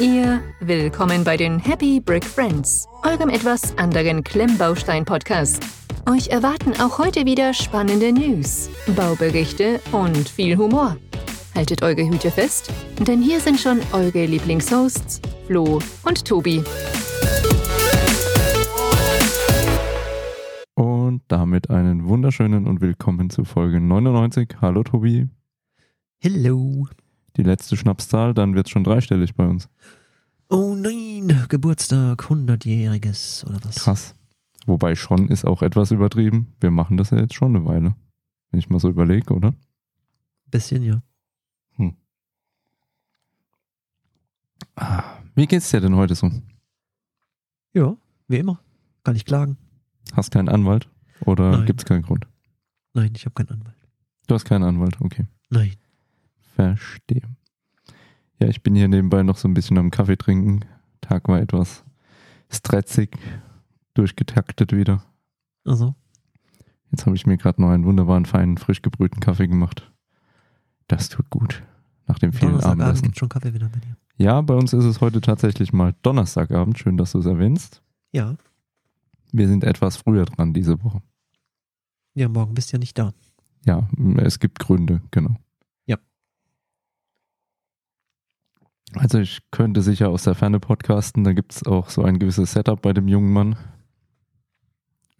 ihr, willkommen bei den Happy Brick Friends, eurem etwas anderen Klemmbaustein-Podcast. Euch erwarten auch heute wieder spannende News, Bauberichte und viel Humor. Haltet eure Hüte fest, denn hier sind schon eure Lieblingshosts, Flo und Tobi. Und damit einen wunderschönen und willkommen zu Folge 99. Hallo Tobi. Hello. Die letzte Schnapszahl, dann wird es schon dreistellig bei uns. Oh nein, Geburtstag, 100-jähriges oder was? Krass. Wobei schon ist auch etwas übertrieben. Wir machen das ja jetzt schon eine Weile. Wenn ich mal so überlege, oder? Bisschen, ja. Ah, Wie geht's dir denn heute so? Ja, wie immer. Kann ich klagen? Hast keinen Anwalt? Oder Nein. gibt's keinen Grund? Nein, ich habe keinen Anwalt. Du hast keinen Anwalt, okay. Nein. Verstehe. Ja, ich bin hier nebenbei noch so ein bisschen am Kaffee trinken. Tag war etwas stressig, durchgetaktet wieder. Also, Jetzt habe ich mir gerade noch einen wunderbaren, feinen, frisch gebrühten Kaffee gemacht. Das tut gut. Nach dem vielen Abendessen. gibt schon Kaffee wieder bei dir. Ja, bei uns ist es heute tatsächlich mal Donnerstagabend. Schön, dass du es erwähnst. Ja. Wir sind etwas früher dran diese Woche. Ja, morgen bist du ja nicht da. Ja, es gibt Gründe, genau. Ja. Also ich könnte sicher aus der Ferne podcasten, da gibt es auch so ein gewisses Setup bei dem jungen Mann.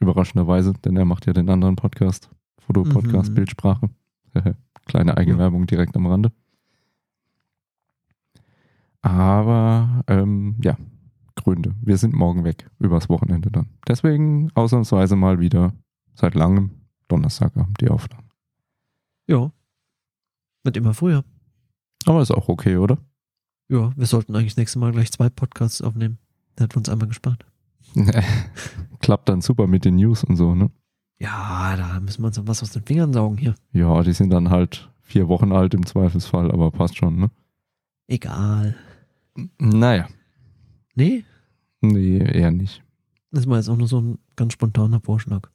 Überraschenderweise, denn er macht ja den anderen Podcast, Fotopodcast, Mhm. Bildsprache. Kleine Eigenwerbung direkt am Rande. Aber ähm, ja, Gründe. Wir sind morgen weg, übers Wochenende dann. Deswegen ausnahmsweise mal wieder seit langem Donnerstagabend die Aufnahme. Ja. Wird immer früher. Aber ist auch okay, oder? Ja, wir sollten eigentlich das nächste Mal gleich zwei Podcasts aufnehmen. Der hat uns einmal gespart. Klappt dann super mit den News und so, ne? Ja, da müssen wir uns was aus den Fingern saugen hier. Ja, die sind dann halt vier Wochen alt im Zweifelsfall, aber passt schon, ne? Egal. Naja, Nee, nee, eher nicht. das war jetzt auch nur so ein ganz spontaner Vorschlag.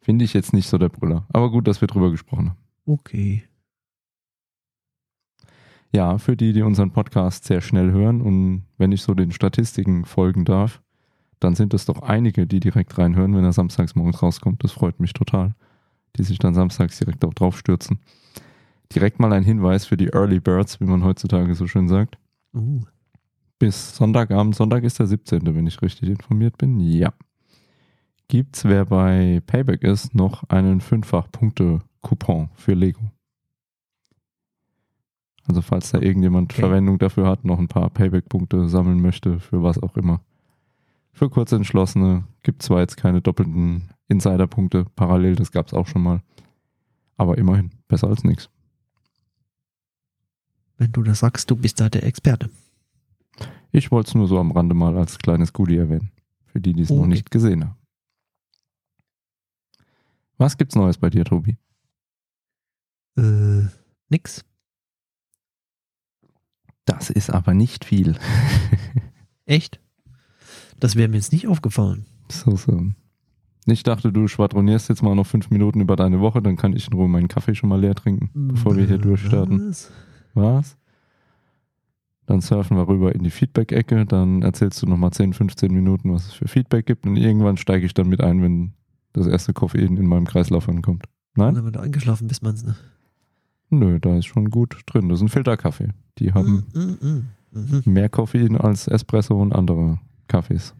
Finde ich jetzt nicht so der Brüller. Aber gut, dass wir drüber gesprochen haben. Okay. Ja, für die, die unseren Podcast sehr schnell hören und wenn ich so den Statistiken folgen darf, dann sind es doch einige, die direkt reinhören, wenn er samstags morgens rauskommt. Das freut mich total, die sich dann samstags direkt auch drauf stürzen. Direkt mal ein Hinweis für die Early Birds, wie man heutzutage so schön sagt. Uh, Bis Sonntagabend, Sonntag ist der 17., wenn ich richtig informiert bin. Ja. Gibt's, wer bei Payback ist, noch einen Fünffach-Punkte-Coupon für Lego. Also falls da irgendjemand Okay. Verwendung dafür hat, noch ein paar Payback-Punkte sammeln möchte, für was auch immer. Für Kurzentschlossene gibt zwar jetzt keine doppelten Insider-Punkte parallel, das gab's auch schon mal. Aber immerhin, besser als nichts. wenn du das sagst, du bist da der Experte. Ich wollte es nur so am Rande mal als kleines Goodie erwähnen. Für die, die es noch Okay. nicht gesehen haben. Was gibt's Neues bei dir, Tobi? Äh, nix. Das ist aber nicht viel. Echt? Das wäre mir jetzt nicht aufgefallen. so, so. Ich dachte, du schwadronierst jetzt mal noch fünf Minuten über deine Woche, dann kann ich in Ruhe meinen Kaffee schon mal leer trinken, bevor wir hier durchstarten. Was? Was? Dann surfen wir rüber in die Feedback-Ecke, dann erzählst du nochmal 10, 15 Minuten, was es für Feedback gibt und irgendwann steige ich dann mit ein, wenn das erste Koffein in meinem Kreislauf ankommt. Nein? Dann wird eingeschlafen, bis man's. Ne? Nö, da ist schon gut drin. Das ist ein Filterkaffee. Die haben Mm, mm, mm. Mhm. mehr Koffein als Espresso und andere Kaffees.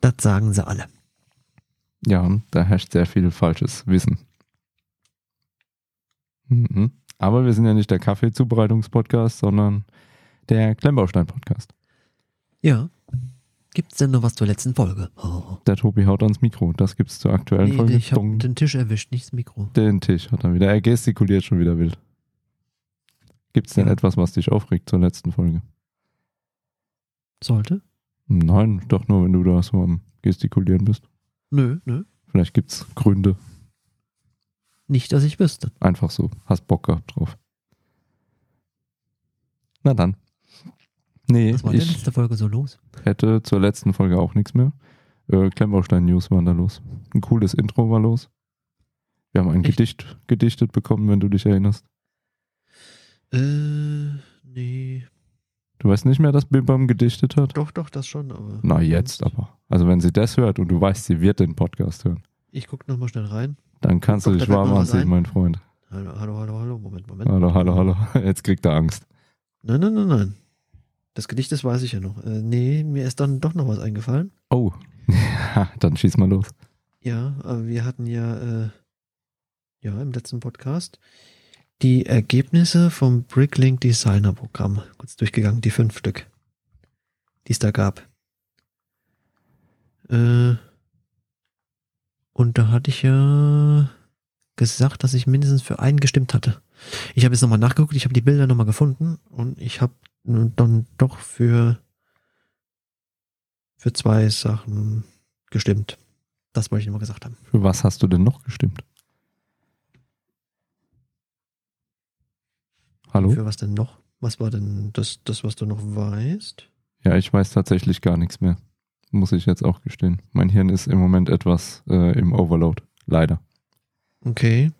Das sagen sie alle. Ja, da herrscht sehr viel falsches Wissen. Mhm. Aber wir sind ja nicht der Kaffeezubereitungspodcast, sondern der Klemmbaustein-Podcast. Ja. Gibt's denn noch was zur letzten Folge? Oh. Der Tobi haut ans Mikro. Das gibt's zur aktuellen Nee, Folge. ich habe den Tisch erwischt, nicht das Mikro. Den Tisch hat er wieder. Er gestikuliert schon wieder wild. Gibt's denn Ja. etwas, was dich aufregt zur letzten Folge? Sollte? Nein, doch nur, wenn du da so am Gestikulieren bist. Nö, nö. Vielleicht gibt's Gründe. Nicht, dass ich wüsste. Einfach so. Hast Bock gehabt drauf. Na dann. Nee, Was war denn ich letzte Folge so los? hätte zur letzten Folge auch nichts mehr. Äh, Klemmbaustein-News waren da los. Ein cooles Intro war los. Wir haben ein Echt? Gedicht gedichtet bekommen, wenn du dich erinnerst. Äh, nee. Du weißt nicht mehr, dass Bimbam gedichtet hat? Doch, doch, das schon, aber. Na, jetzt aber. Also wenn sie das hört und du weißt, sie wird den Podcast hören, Ich guck nochmal schnell rein. dann kannst du dich warm anziehen, ein. mein Freund. Hallo, hallo, hallo, hallo, Moment, Moment. Hallo, hallo, hallo. Jetzt kriegt er Angst. Nein, nein, nein, nein. Das Gedicht, das weiß ich ja noch. Äh, nee, mir ist dann doch noch was eingefallen. Oh, Ja, dann schieß mal los. Ja, aber wir hatten ja, äh, ja, im letzten Podcast die Ergebnisse vom Bricklink Designer Programm kurz durchgegangen, die fünf Stück, die es da gab. Äh, und da hatte ich ja gesagt, dass ich mindestens für einen gestimmt hatte. Ich habe jetzt nochmal nachgeguckt, ich habe die Bilder nochmal gefunden und ich habe dann doch für, für zwei Sachen gestimmt. Das wollte ich nochmal gesagt haben. Für was hast du denn noch gestimmt? Hallo? Für was denn noch? Was war denn das, das, was du noch weißt? Ja, ich weiß tatsächlich gar nichts mehr. Muss ich jetzt auch gestehen. Mein Hirn ist im Moment etwas äh, im Overload. Leider. Okay.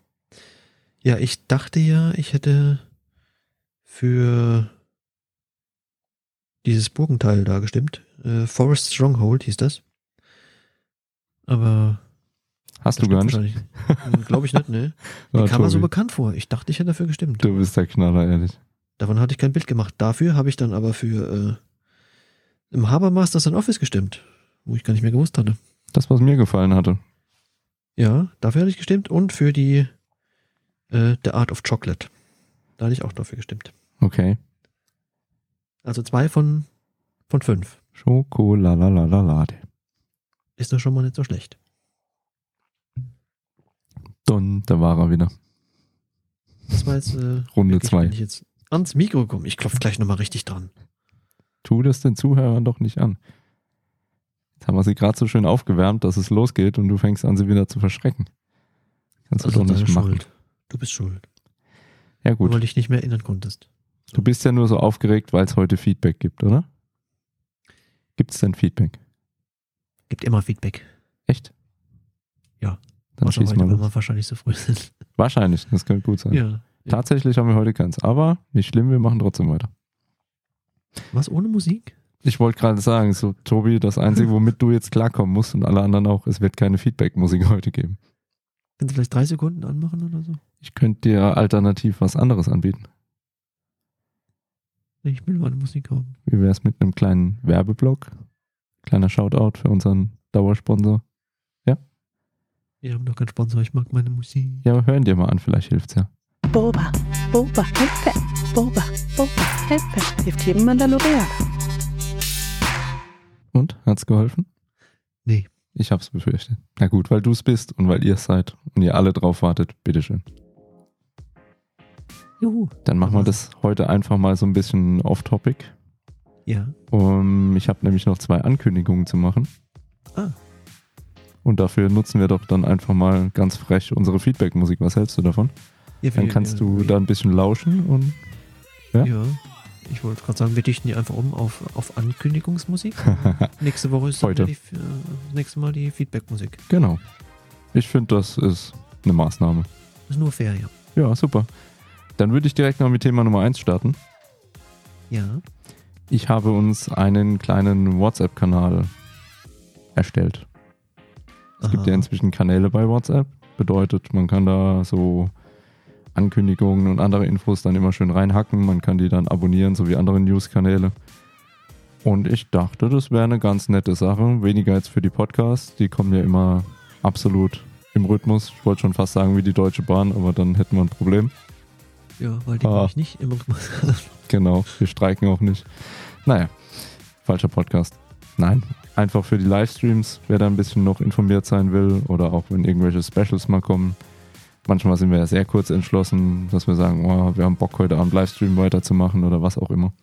Ja, ich dachte ja, ich hätte für dieses Burgenteil da gestimmt. Äh, Forest Stronghold hieß das. Aber Hast du gar nicht? Glaube ich nicht, ne? Die kam mir so bekannt vor. Ich dachte, ich hätte dafür gestimmt. du bist der Knaller, ehrlich. Davon hatte ich kein Bild gemacht. Dafür habe ich dann aber für äh, im Habermasters in Office gestimmt, wo ich gar nicht mehr gewusst hatte. Das, was mir gefallen hatte. Ja, dafür hatte ich gestimmt und für die äh, The Art of Chocolate. Da hatte ich auch dafür gestimmt. Okay. Also zwei von, von fünf. Schokolalalala. Ist doch schon mal nicht so schlecht. Don, da war er wieder. Das war jetzt äh, Runde zwei. wenn ich jetzt ans Mikro komme. Ich klopfe gleich nochmal richtig dran. Tu das den Zuhörern doch nicht an. Jetzt haben wir sie gerade so schön aufgewärmt, dass es losgeht und du fängst an, sie wieder zu verschrecken. Kannst du Also doch nicht machen. Schuld. Du bist schuld. Ja Nur gut. weil du dich nicht mehr erinnern konntest. Du bist ja nur so aufgeregt, weil es heute Feedback gibt, oder? Gibt es denn Feedback? Gibt immer Feedback. Echt? Dann schieß mal wenn los. wir wahrscheinlich so früh sind. Wahrscheinlich, das könnte gut sein. Ja. Tatsächlich haben wir heute keins, aber nicht schlimm, wir machen trotzdem weiter. Was ohne Musik? Ich wollte gerade sagen, so Tobi, das Einzige, womit du jetzt klarkommen musst und alle anderen auch, es wird keine Feedback-Musik heute geben. Kannst du vielleicht drei Sekunden anmachen oder so? Ich könnte dir alternativ was anderes anbieten. Ich will meine Musik haben. Wie wäre es mit einem kleinen Werbeblock? Kleiner Shoutout für unseren Dauersponsor. Wir haben doch keinen Sponsor, ich mag meine Musik. Ja, aber hören dir mal an, vielleicht hilft's ja. Boba, Boba, Hilfe, Boba, Boba, Hilfe, hilft jedem Mandalorianer. Und? Hat's geholfen? Nee. Ich hab's befürchtet. Na gut, weil du's bist und weil ihr es seid und ihr alle drauf wartet, bitteschön. Juhu. Dann machen wir das heute einfach mal so ein bisschen off-topic. Ja. Um, ich habe nämlich noch zwei Ankündigungen zu machen. Ah. Und dafür nutzen wir doch dann einfach mal ganz frech unsere Feedback-Musik. Was hältst du davon? ja Dann kannst du da ein bisschen lauschen und ja? Ja. Ich wollte gerade sagen, wir dichten die einfach um auf, auf Ankündigungsmusik. nächste Woche ist Heute. die, äh, das nächste Mal die Feedback-Musik. genau. Ich finde, das ist eine Maßnahme. Ist nur fair, ja. Ja, super. Dann würde ich direkt mal mit Thema Nummer 1 starten. Ja. Ich habe uns einen kleinen WhatsApp-Kanal erstellt. Es gibt Aha. ja inzwischen Kanäle bei WhatsApp. Bedeutet, man kann da so Ankündigungen und andere Infos dann immer schön reinhacken. Man kann die dann abonnieren, so wie andere News-Kanäle. Und ich dachte, das wäre eine ganz nette Sache. Weniger jetzt für die Podcasts. Die kommen ja immer absolut im Rhythmus. Ich wollte schon fast sagen wie die Deutsche Bahn, aber dann hätten wir ein Problem. Ja, weil die Ah. ich nicht immer Genau, wir streiken auch nicht. Naja, falscher Podcast. Nein, einfach für die Livestreams, wer da ein bisschen noch informiert sein will oder auch wenn irgendwelche Specials mal kommen. Manchmal sind wir ja sehr kurz entschlossen, dass wir sagen, oh, wir haben Bock heute Abend Livestream weiterzumachen oder was auch immer.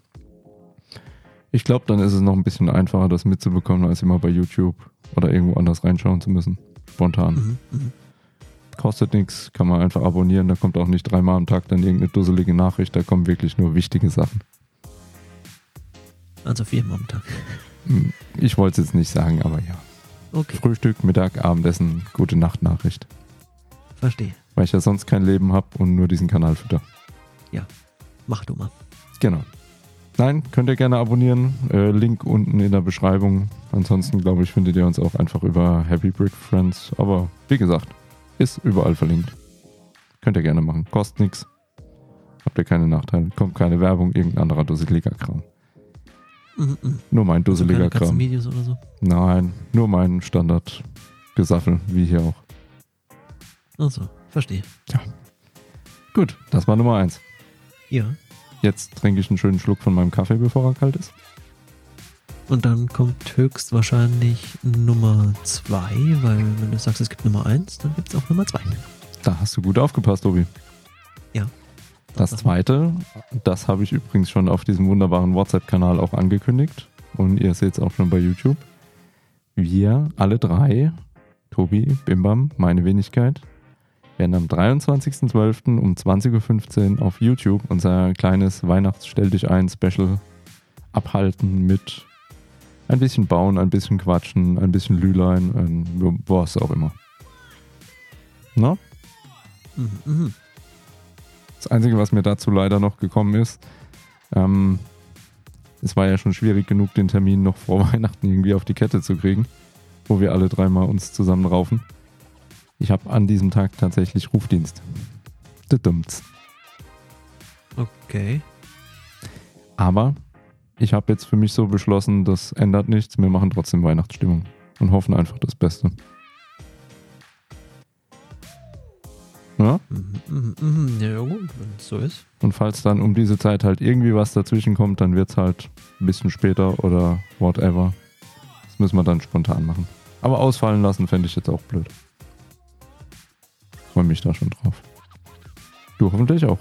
Ich glaube, dann ist es noch ein bisschen einfacher, das mitzubekommen, als immer bei YouTube oder irgendwo anders reinschauen zu müssen. Spontan. mhm. Mhm. Kostet nichts, kann man einfach abonnieren. Da kommt auch nicht dreimal am Tag dann irgendeine dusselige Nachricht. Da kommen wirklich nur wichtige Sachen. Also viermal am Tag. Ich wollte es jetzt nicht sagen, aber ja. Okay, Frühstück, Mittag, Abendessen, gute Nacht-Nachricht. verstehe. Weil ich ja sonst kein Leben habe und nur diesen Kanal fütter. Mach du mal. Genau. Nein, könnt ihr gerne abonnieren. Äh, Link unten in der Beschreibung. Ansonsten, glaube ich, findet ihr uns auch einfach über Happy Brick Friends. Aber wie gesagt, ist überall verlinkt. Könnt ihr gerne machen. Kostet nichts. Habt ihr keine Nachteile. Kommt keine Werbung, irgendein anderer dusseliger Kram. Mhm. Nur mein dusseliger Keine Kram. Oder so. Nein, nur mein Standard-Gesaffel, wie hier auch. Achso, verstehe. Gut, das war Nummer eins. Ja. Jetzt trinke ich einen schönen Schluck von meinem Kaffee, bevor er kalt ist. Und dann kommt höchstwahrscheinlich Nummer zwei, weil wenn du sagst, es gibt Nummer eins, dann gibt es auch Nummer zwei. Da hast du gut aufgepasst, Obi. Das zweite, das habe ich übrigens schon auf diesem wunderbaren WhatsApp-Kanal auch angekündigt. Und ihr seht es auch schon bei YouTube. Wir alle drei, Tobi, Bimbam, meine Wenigkeit, werden am 23.12. um 20.15 Uhr auf YouTube unser kleines Weihnachts-Stell dich ein Special abhalten mit ein bisschen bauen, ein bisschen quatschen, ein bisschen Lülein, ein, was auch immer. Na? Mhm, mhm. Das Einzige, was mir dazu leider noch gekommen ist, ähm, es war ja schon schwierig genug, den Termin noch vor Weihnachten irgendwie auf die Kette zu kriegen, wo wir alle dreimal uns zusammen raufen. Ich habe an diesem Tag tatsächlich Rufdienst. Düdumts. Okay. Aber ich habe jetzt für mich so beschlossen, das ändert nichts, wir machen trotzdem Weihnachtsstimmung und hoffen einfach das Beste. Ja? Mhm, mhm, mhm. Ja, gut, wenn es so ist. Und falls dann um diese Zeit halt irgendwie was dazwischen kommt, dann wird es halt ein bisschen später oder whatever. Das müssen wir dann spontan machen. Aber ausfallen lassen fände ich jetzt auch blöd. Freue mich da schon drauf. Du hoffentlich auch.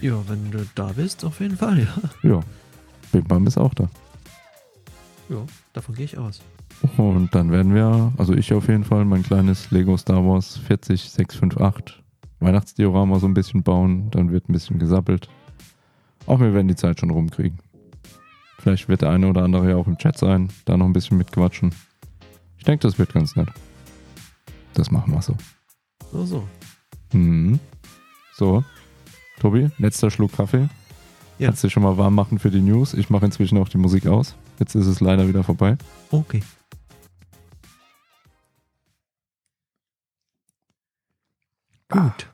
Ja, wenn du da bist, auf jeden Fall, ja. Ja. Big Bam ist auch da. Ja, davon gehe ich aus. Und dann werden wir, also ich auf jeden Fall, mein kleines Lego Star Wars 40658 Weihnachtsdiorama so ein bisschen bauen. Dann wird ein bisschen gesappelt. Auch wir werden die Zeit schon rumkriegen. Vielleicht wird der eine oder andere ja auch im Chat sein, da noch ein bisschen mitquatschen. Ich denke, das wird ganz nett. Das machen wir so. So, so. Mhm. So, Tobi, letzter Schluck Kaffee. Ja. Kannst du schon mal warm machen für die News. Ich mache inzwischen auch die Musik aus. Jetzt ist es leider wieder vorbei. Okay. Gut.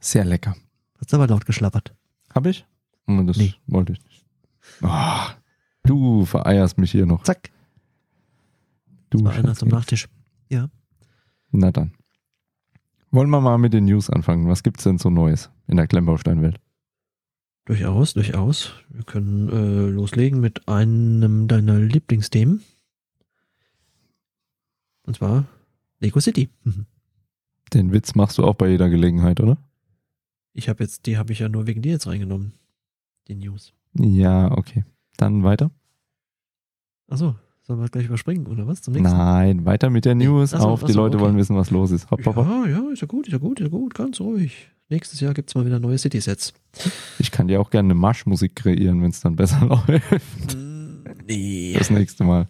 Sehr lecker. Hast aber laut geschlappert. Hab ich? Oh, Das Nee. wollte ich nicht. Ah, du vereierst mich hier noch. Zack. Du War einer zum. Nachtisch. Na dann. Wollen wir mal mit den News anfangen. Was gibt's denn so Neues in der Klemmbausteinwelt? Durchaus, durchaus. Wir können äh, loslegen mit einem deiner Lieblingsthemen. Und zwar Lego City. Mhm. Den Witz machst du auch bei jeder Gelegenheit, oder? Ich habe jetzt, die habe ich ja nur wegen dir jetzt reingenommen. Die News. Ja, okay. Dann weiter? Achso, sollen wir gleich überspringen, oder was? Zum nächsten? Nein, weiter mit der. News. Ach so, Auf, ach die Leute okay. wollen wissen, was los ist. Hopp, hopp, hopp. Ja, ja, ist ja gut, ist ja gut, ist ja gut, ganz ruhig. Nächstes Jahr gibt's mal wieder neue City-Sets. Ich kann dir auch gerne eine Marschmusik kreieren, wenn es dann besser läuft. nee. Das nächste Mal.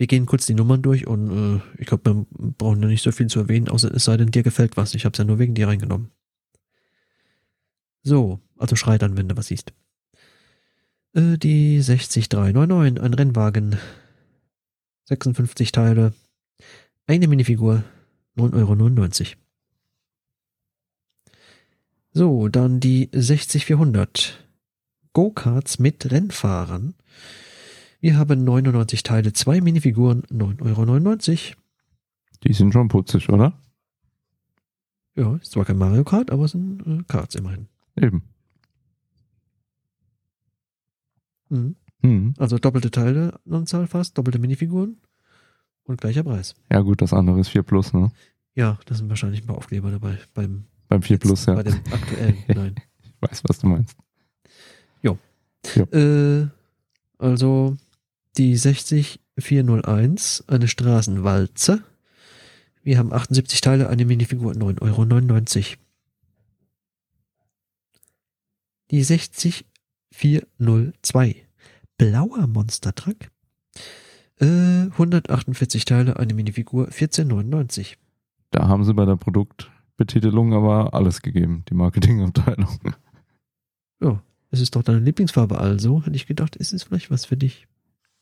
Wir gehen kurz die Nummern durch und äh, ich glaube, wir brauchen da nicht so viel zu erwähnen, außer es sei denn, dir gefällt was. Ich habe es ja nur wegen dir reingenommen. So, also schrei dann, wenn du was siehst. Äh, die 60399, ein Rennwagen. 56 Teile. Eine Minifigur. 9,99 Euro. So, dann die 60400. Go-Karts mit Rennfahrern. Wir haben 99 Teile, zwei Minifiguren, 9,99 Euro. Die sind schon putzig, oder? Ja, ist zwar kein Mario Kart, aber es sind äh, Karts immerhin. Eben. Mhm. Hm. Also doppelte Teile Anzahl fast, doppelte Minifiguren und gleicher Preis. Ja gut, das andere ist 4 Plus, ne? Ja, da sind wahrscheinlich ein paar Aufkleber dabei. Beim Beim 4 Plus, ja. Bei dem aktuellen, nein. Ich weiß, was du meinst. Äh, also die 60401, eine Straßenwalze. Wir haben 78 Teile, eine Minifigur, 9,99 Euro. Die 60402, blauer Monster Truck. Äh, 148 Teile, eine Minifigur, 14,99 Da haben sie bei der Betitelung aber alles gegeben, die Marketingabteilung. Ja, es ist doch deine Lieblingsfarbe, also hätte ich gedacht, ist es vielleicht was für dich.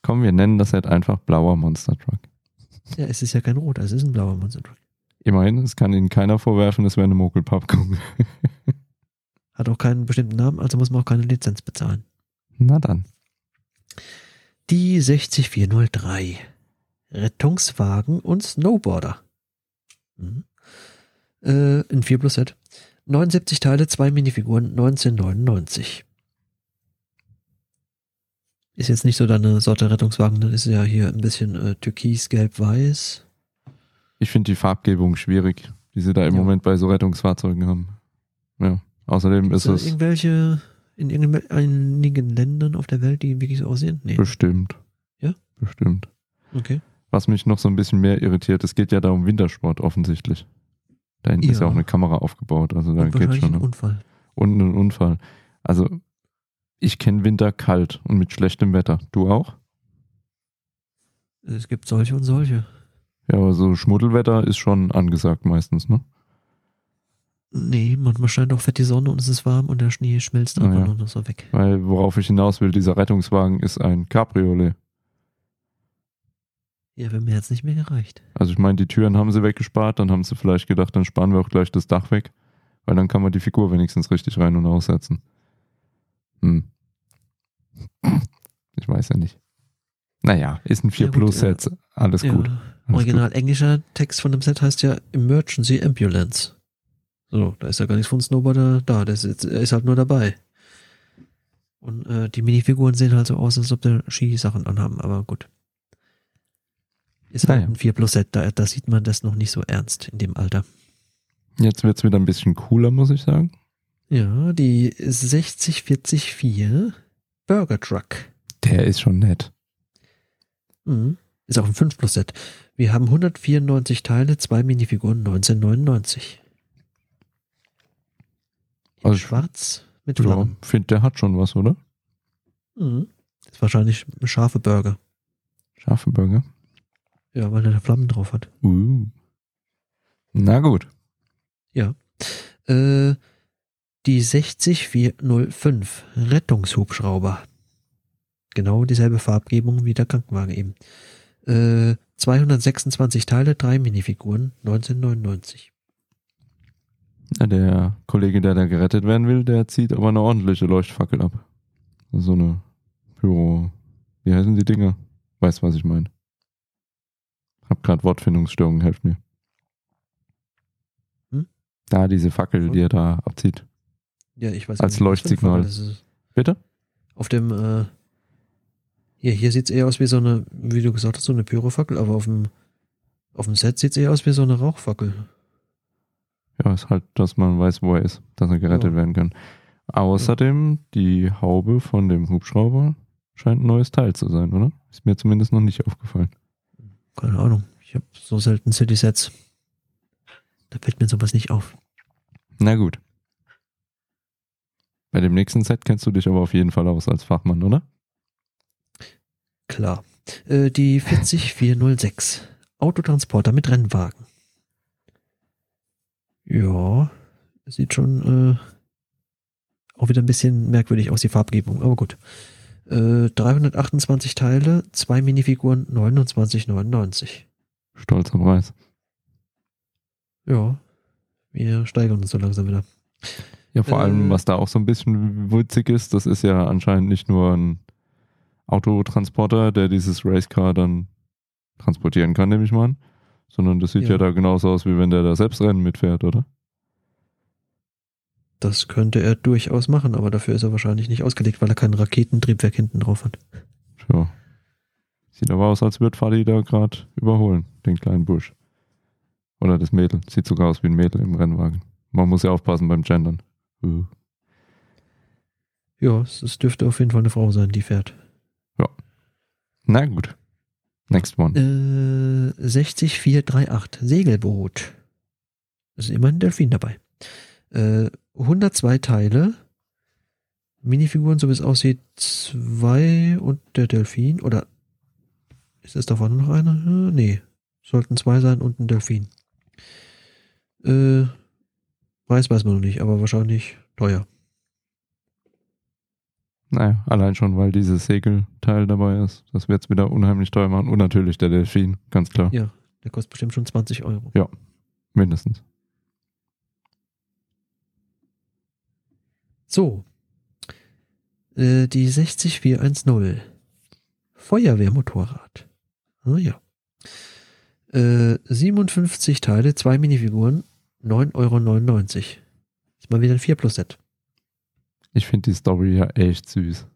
Komm, wir nennen das halt einfach blauer Monster Truck. Ja, es ist ja kein roter, es ist ein blauer Monster Truck. Immerhin, es kann ihnen keiner vorwerfen, es wäre eine Mogelpackung. Hat auch keinen bestimmten Namen, also muss man auch keine Lizenz bezahlen. Na dann. Die 60403. Rettungswagen und Snowboarder. Mhm. Äh, in 4 plus Set. 79 Teile, 2 Minifiguren, 1999. Ist jetzt nicht so deine Sorte Rettungswagen, dann ist ja hier ein bisschen äh, türkis, gelb, weiß. Ich finde die Farbgebung schwierig, die sie da im Ja. Moment bei so Rettungsfahrzeugen haben. Ja. Außerdem ist Ist es irgendwelche in einigen Ländern auf der Welt, die wirklich so aussehen? Nee. bestimmt. Ja? Bestimmt. Okay. Was mich noch so ein bisschen mehr irritiert, es geht ja da um Wintersport offensichtlich. Da hinten ist ja Ja. auch eine Kamera aufgebaut, also da wahrscheinlich schon. ein Unfall. Und ein Unfall. Also ich kenne Winter kalt und mit schlechtem Wetter. Du auch? Es gibt solche und solche. Ja, aber so Schmuddelwetter ist schon angesagt meistens, ne? Nee, manchmal scheint auch fett die Sonne und es ist warm und der Schnee schmilzt Ah, einfach ja. nur noch so weg. Weil worauf ich hinaus will, dieser Rettungswagen ist ein Cabriolet. Ja, wäre mir jetzt nicht mehr gereicht. Also ich meine, die Türen haben sie weggespart, dann haben sie vielleicht gedacht, dann sparen wir auch gleich das Dach weg, weil dann kann man die Figur wenigstens richtig rein und aussetzen. Hm. Ich weiß ja nicht. Naja, ist ein 4 Ja, gut, Plus ja. Set, alles ja, gut. Alles Original englischer Text von dem Set heißt ja Emergency Ambulance. So, da ist ja gar nichts von Snowboarder da, der ist, er ist halt nur dabei. Und äh, die Minifiguren sehen halt so aus, als ob der Skisachen anhaben, aber gut. Ist halt Naja. ein 4 Plus Set, da, da sieht man das noch nicht so ernst in dem Alter. Jetzt wird's wieder ein bisschen cooler, muss ich sagen. Ja, die 60404 Burger Truck. Der ist schon nett. Mhm. Ist auch ein 5 Plus Set. Wir haben 194 Teile, zwei Minifiguren, 1999. In Also- schwarz mit Ja, Flammen. finde, der hat schon was, oder? Mhm. Ist wahrscheinlich ein scharfe Burger. Scharfe Burger. Ja, weil er da Flammen drauf hat. Uh. Na gut. Äh, die 60405 Rettungshubschrauber. Genau dieselbe Farbgebung wie der Krankenwagen eben. Äh, 226 Teile, drei Minifiguren, 1999. Ja, der Kollege, der da gerettet werden will, der zieht aber eine ordentliche Leuchtfackel ab. So eine Pyro. Wie heißen die Dinger? Weißt, was ich meine. Hab gerade Wortfindungsstörungen, helft mir. Hm? Da, diese Fackel, die er da abzieht. Ja, ich weiß Als Leuchtsignal. Farbe das ist. Bitte? Auf dem, äh, hier, hier sieht's eher aus wie so eine, wie du gesagt hast, so eine Pyrofackel, aber auf dem, auf dem Set sieht's eher aus wie so eine Rauchfackel. Ja, ist halt, dass man weiß, wo er ist, dass er gerettet Ja. werden kann. Außerdem, die Haube von dem Hubschrauber scheint ein neues Teil zu sein, oder? Ist mir zumindest noch nicht aufgefallen. Keine Ahnung. Ich habe so selten City-Sets. Da fällt mir sowas nicht auf. Na gut. Bei dem nächsten Set kennst du dich aber auf jeden Fall aus als Fachmann, oder? Klar. Äh, die 40406. Autotransporter mit Rennwagen. Ja, sieht schon äh, auch wieder ein bisschen merkwürdig aus, die Farbgebung, aber gut. Äh, 328 Teile, zwei Minifiguren, 29,99. Stolzer Preis. Ja, wir steigern uns so langsam wieder. Ja, vor Äh. allem, was da auch so ein bisschen witzig ist, das ist ja anscheinend nicht nur ein Autotransporter, der dieses Racecar dann transportieren kann, nehme ich mal an, sondern das sieht ja, Ja. da genauso aus, wie wenn der da selbst Rennen mitfährt, oder? Das könnte er durchaus machen, aber dafür ist er wahrscheinlich nicht ausgelegt, weil er kein Raketentriebwerk hinten drauf hat. Tja. Sieht aber aus, als würde Fadi da gerade überholen, den kleinen Busch. Oder das Mädel. Sieht sogar aus wie ein Mädel im Rennwagen. Man muss ja aufpassen beim Gendern. Uh. Ja, es, es dürfte auf jeden Fall eine Frau sein, die fährt. Na gut. Next one. Äh, 60438, Segelboot. Ist immer ein Delfin dabei. Äh, 102 Teile. Minifiguren, so wie es aussieht, zwei und der Delfin. Oder ist es davon noch einer? Äh, nee. Sollten zwei sein und ein Delfin. Äh, Preis weiß man noch nicht, aber wahrscheinlich teuer. Naja, allein schon, weil dieses Segelteil dabei ist. Das wird es wieder unheimlich teuer machen. Und natürlich der Delfin, ganz klar. Ja, der kostet bestimmt schon 20 Euro. Mindestens. So. Äh, die 60410. Feuerwehrmotorrad. Ah ja. Äh, 57 Teile, zwei Minifiguren, 9,99 Euro. Ist mal wieder ein 4 Plus Set. Ich finde die Story ja echt süß.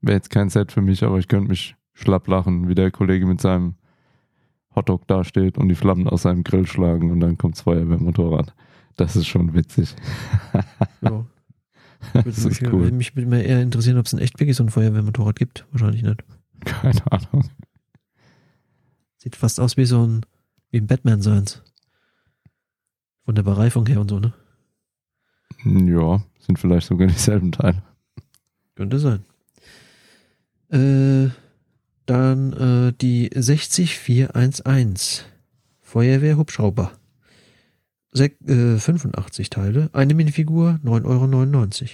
Wäre jetzt kein Set für mich, aber ich könnte mich schlapp lachen, wie der Kollege mit seinem Hotdog dasteht und die Flammen aus seinem Grill schlagen und dann kommt's Feuerwehrmotorrad. Das ist schon witzig. Ja. das ist mich, cool. mich würde mir eher interessieren, ob es in echt wirklich so ein Feuerwehrmotorrad gibt. Wahrscheinlich nicht. Keine Ahnung. Sieht fast aus wie so ein, wie ein Batman seins. Von der Bereifung her und so, ne? Ja, sind vielleicht sogar dieselben Teile. Könnte sein. Äh, dann äh, die 60411. Feuerwehr-Hubschrauber. Sek äh, 85 Teile. Eine Minifigur, 9,99 Euro.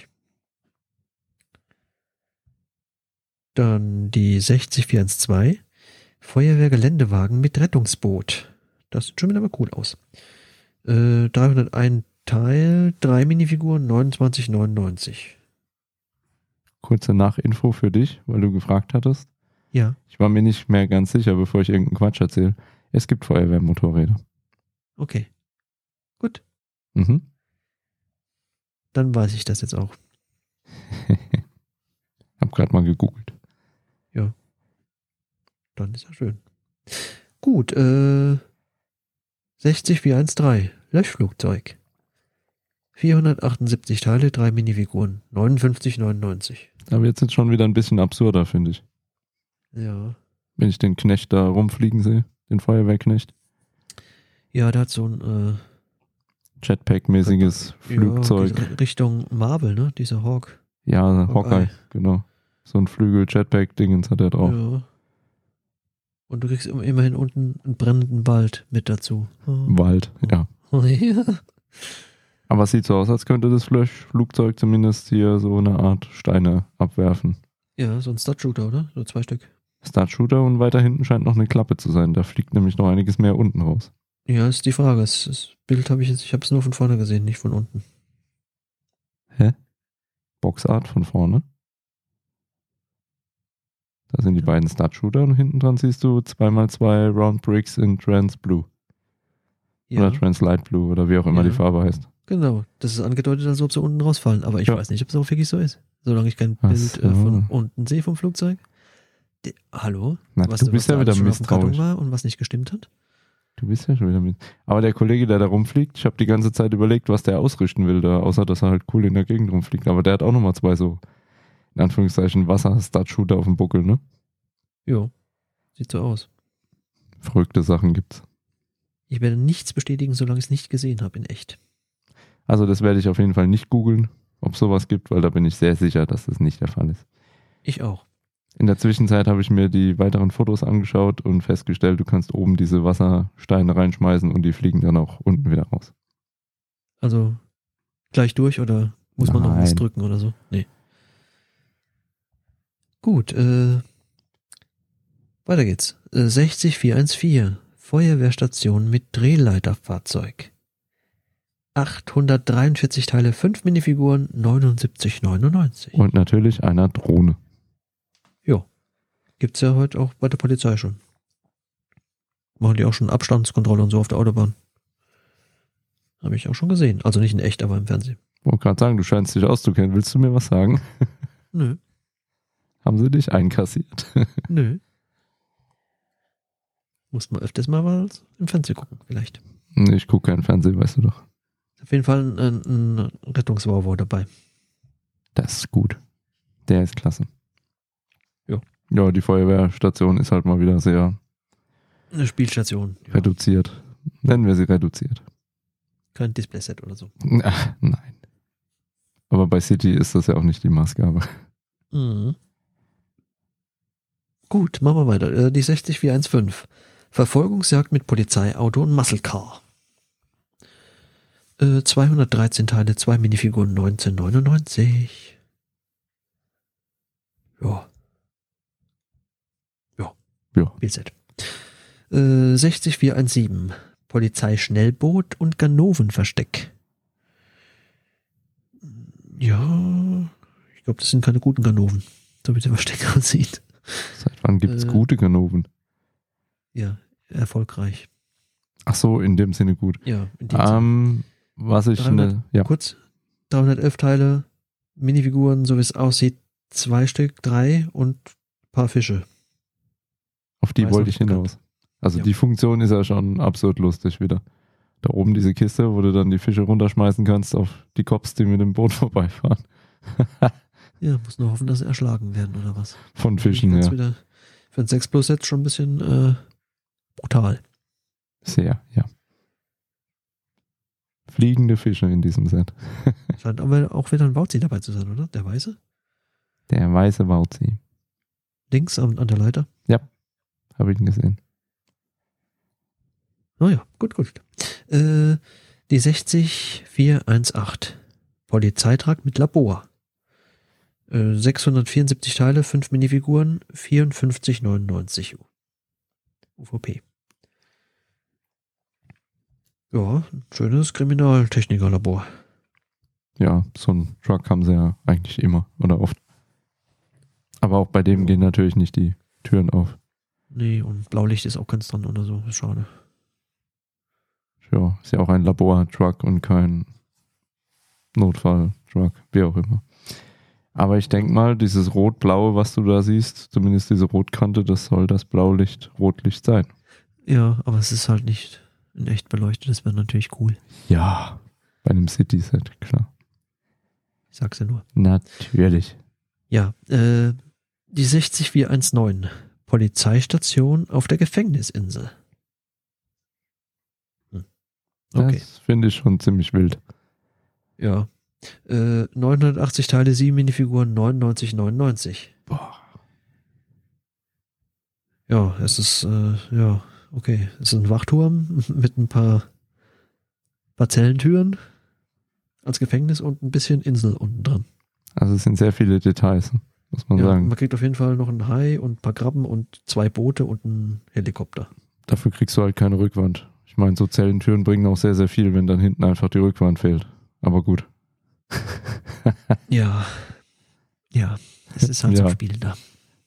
Dann die 60412. Feuerwehr-Geländewagen mit Rettungsboot. Das sieht schon wieder mal cool aus. Äh, 301 Teil, drei Minifiguren, 29,99. Kurze Nachinfo für dich, weil du gefragt hattest. Ja. Ich war mir nicht mehr ganz sicher, bevor ich irgendeinen Quatsch erzähle. Es gibt Feuerwehrmotorräder. Okay. Gut. Mhm. Dann weiß ich das jetzt auch. Hab gerade mal gegoogelt. Dann ist ja schön. Gut, äh, 60413, Löschflugzeug. 478 Teile, drei Minifiguren, 59,99. Aber jetzt ist schon wieder ein bisschen absurder, finde ich. Ja. Wenn ich den Knecht da rumfliegen sehe, den Feuerwehrknecht. Ja, der hat so ein äh, Jetpack-mäßiges Flugzeug. Ja, Richtung Marvel, ne? Dieser Hawk. Ja, Hawkeye. Hawkeye, genau. So ein Flügel-Jetpack-Dingens hat er drauf. Ja. Und du kriegst im- immerhin unten einen brennenden Wald mit dazu. Wald, ja. Aber es sieht so aus, als könnte das Flugzeug zumindest hier so eine Art Steine abwerfen. ja, so ein Stud-Shooter, oder? So zwei Stück. Startshooter und weiter hinten scheint noch eine Klappe zu sein. Da fliegt nämlich noch einiges mehr unten raus. Ja, ist die Frage. Das, das Bild habe ich jetzt, ich habe es nur von vorne gesehen, nicht von unten. Boxart von vorne. Da sind die beiden Startshooter und hinten dran siehst du 2x2 Round Bricks in Trans Blue. Ja, Oder Trans Light Blue oder wie auch immer Ja. die Farbe heißt. genau. Das ist angedeutet, als ob sie unten rausfallen. Aber ich Ja. weiß nicht, ob es auch wirklich so ist. Solange ich kein Ach Bild äh, von so. unten sehe vom Flugzeug. Die, hallo? Na, was, du bist was ja wieder misstrauisch. war und was nicht gestimmt hat? Du bist ja schon wieder mit. Aber der Kollege, der da rumfliegt, ich habe die ganze Zeit überlegt, was der ausrichten will da, außer dass er halt cool in der Gegend rumfliegt. Aber der hat auch nochmal zwei so, in Anführungszeichen, Wasser-Start-Shooter auf dem Buckel, ne? Jo. Sieht so aus. Verrückte Sachen gibt's. Ich werde nichts bestätigen, solange ich es nicht gesehen habe in echt. Also das werde ich auf jeden Fall nicht googeln, ob sowas gibt, weil da bin ich sehr sicher, dass das nicht der Fall ist. Ich auch. In der Zwischenzeit habe ich mir die weiteren Fotos angeschaut und festgestellt, du kannst oben diese Wassersteine reinschmeißen und die fliegen dann auch unten wieder raus. Also gleich durch oder muss man noch was Nein. drücken oder so? Nee. Gut, äh, weiter geht's. Äh, 60414 Feuerwehrstation mit Drehleiterfahrzeug. 843 Teile, 5 Minifiguren, 79,99. Und natürlich einer Drohne. Ja. Gibt's ja heute auch bei der Polizei schon. Machen die auch schon Abstandskontrolle und so auf der Autobahn. Habe ich auch schon gesehen. Also nicht in echt, aber im Fernsehen. Wollte gerade sagen, du scheinst dich auszukennen. Willst du mir was sagen? Nö, Haben sie dich einkassiert? nö. Muss man öfters mal was im Fernsehen gucken, vielleicht. Nee, ich gucke keinen Fernsehen, weißt du doch. Auf jeden Fall ein, ein Rettungswauwau dabei. Das ist gut. Der ist klasse. Ja. Ja, die Feuerwehrstation ist halt mal wieder sehr Eine Spielstation. Ja, reduziert. Nennen wir sie reduziert. kein Displayset oder so. Ach, nein. Aber bei City ist das ja auch nicht die Maßgabe. Mhm. Gut, machen wir weiter. Äh, Die 60415. Verfolgungsjagd mit Polizeiauto und Muscle Car. Äh, 213 Teile, zwei Minifiguren, 1999. Ja. Ja. Ja. Spielset. Äh, 60417. Polizeischnellboot und Ganovenversteck. Ja, ich glaube, das sind keine guten Ganoven, so wie der Versteck aussieht. Seit wann gibt es Äh. gute Ganoven? Ja, erfolgreich. Ach so, in dem Sinne gut. Ja, in dem Sinne. Ähm, was ich 300 ne, ja, Kurz, 311 Teile, Minifiguren, so wie es aussieht, zwei Stück, drei und ein paar Fische. auf die weiß wollte ich hinaus. Also Ja. die Funktion ist ja schon absurd lustig wieder. Da oben diese Kiste, wo du dann die Fische runterschmeißen kannst auf die Cops, die mit dem Boot vorbeifahren. Ja, muss nur hoffen, dass sie erschlagen werden oder was. Von Fischen, ja. wieder für ein 6 Plus Set schon ein bisschen äh, brutal. Sehr, ja. Fliegende Fische in diesem Set. Scheint aber auch wieder ein Bauzi dabei zu sein, oder? Der Weiße? Der weiße Bauzi. Links an, an der Leiter. Habe ich ihn gesehen. Naja, gut, gut. Äh, die 60418. Polizeitrag mit Labor. Äh, 674 Teile, 5 Minifiguren, 54,99 UVP. Ja, ein schönes Kriminaltechnikerlabor. Ja, so ein Truck haben sie ja eigentlich immer oder oft. Aber auch bei dem gehen natürlich nicht die Türen auf. Nee, und Blaulicht ist auch ganz dran oder so. Ist schade. Ja, ist ja auch ein Labor-Truck und kein Notfall-Truck, wie auch immer. Aber ich denke mal, dieses Rot-Blaue, was du da siehst, zumindest diese Rotkante, das soll das Blaulicht, Rotlicht sein. Ja, aber es ist halt nicht in echt beleuchtet. Das wäre natürlich cool. Ja, bei einem City-Set, klar. Ich sag's ja nur. Natürlich. Ja, äh, die 60419. Polizeistation auf der Gefängnisinsel. Hm. Okay, Das finde ich schon ziemlich wild. ja. Äh, 980 Teile, 7 Minifiguren, 99,99. Boah. Ja, es ist, äh, ja, okay. Es ist ein Wachturm mit ein paar, paar Zellentüren als Gefängnis und ein bisschen Insel unten dran. Also es sind sehr viele Details, muss man Ja, sagen. man kriegt auf jeden Fall noch einen Hai und ein paar Krabben und zwei Boote und einen Helikopter. Dafür kriegst du halt keine Rückwand. Ich meine, so Zellentüren bringen auch sehr, sehr viel, wenn dann hinten einfach die Rückwand fehlt. Aber gut. Ja. Ja, es ist halt Ja. zum Spielen da.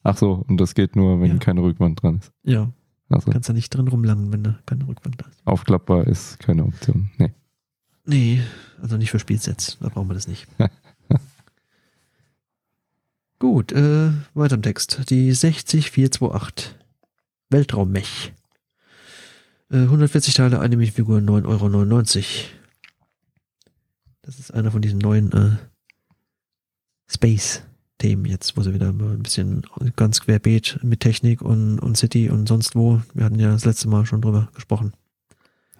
Ach so, und das geht nur, wenn Ja. keine Rückwand dran ist. Ja, Also kannst da nicht drin rumlangen, wenn da keine Rückwand da ist. aufklappbar ist keine Option. Nee. Nee, also nicht für Spielsets. Da brauchen wir das nicht. Gut, äh, weiter im Text. Die 60428. Weltraummech. Äh, 140 Teile, eine Miniffigur, 9,99 Euro. Das ist einer von diesen neuen äh, Space-Themen jetzt, wo sie wieder ein bisschen ganz querbeet mit Technik und, und City und sonst wo. Wir hatten ja das letzte Mal schon drüber gesprochen.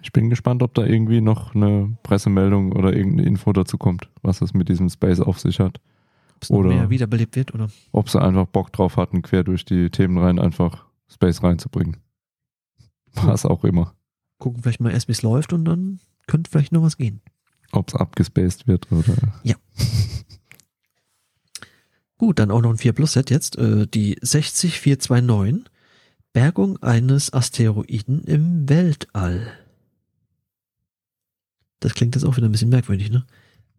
Ich bin gespannt, ob da irgendwie noch eine Pressemeldung oder irgendeine Info dazu kommt, was es mit diesem Space auf sich hat. Ob es Oder- mehr wiederbelebt wird, oder? Ob sie einfach Bock drauf hatten, quer durch die Themen rein einfach Space reinzubringen. Was auch immer. gucken vielleicht mal erst, wie es läuft und dann könnte vielleicht noch was gehen. Ob es abgespaced wird oder. Gut, dann auch noch ein 4 Plus Set jetzt. Äh, die 60429. Bergung eines Asteroiden im Weltall. Das klingt jetzt auch wieder ein bisschen merkwürdig, ne?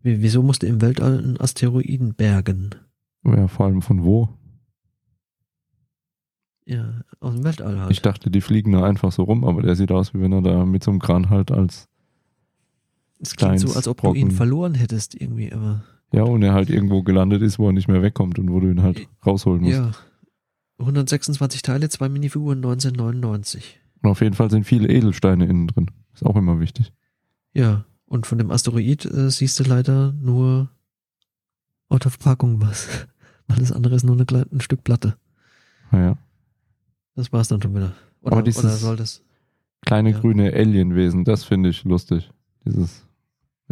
Wie- Wieso musste im Weltall ein Asteroiden bergen? Ja, vor allem von wo? Ja, aus dem Weltall halt. Ich dachte, die fliegen da einfach so rum, aber der sieht aus, wie wenn er da mit so einem Kran halt als. es klingt so, als ob du ihn Brocken. verloren hättest irgendwie, aber Ja, und er halt irgendwo gelandet ist, wo er nicht mehr wegkommt und wo du ihn halt rausholen musst. ja. 126 Teile, zwei Minifiguren, 1999. Und auf jeden Fall sind viele Edelsteine innen drin. Ist auch immer wichtig. Ja, und von dem Asteroid äh, siehst du leider nur auf der Verpackung was. Alles andere ist nur eine, ein Stück Platte. Naja. Das war's dann schon wieder. Oder, Aber dieses- oder soll das? Kleine Ja. grüne Alienwesen, das finde ich lustig. Dieses,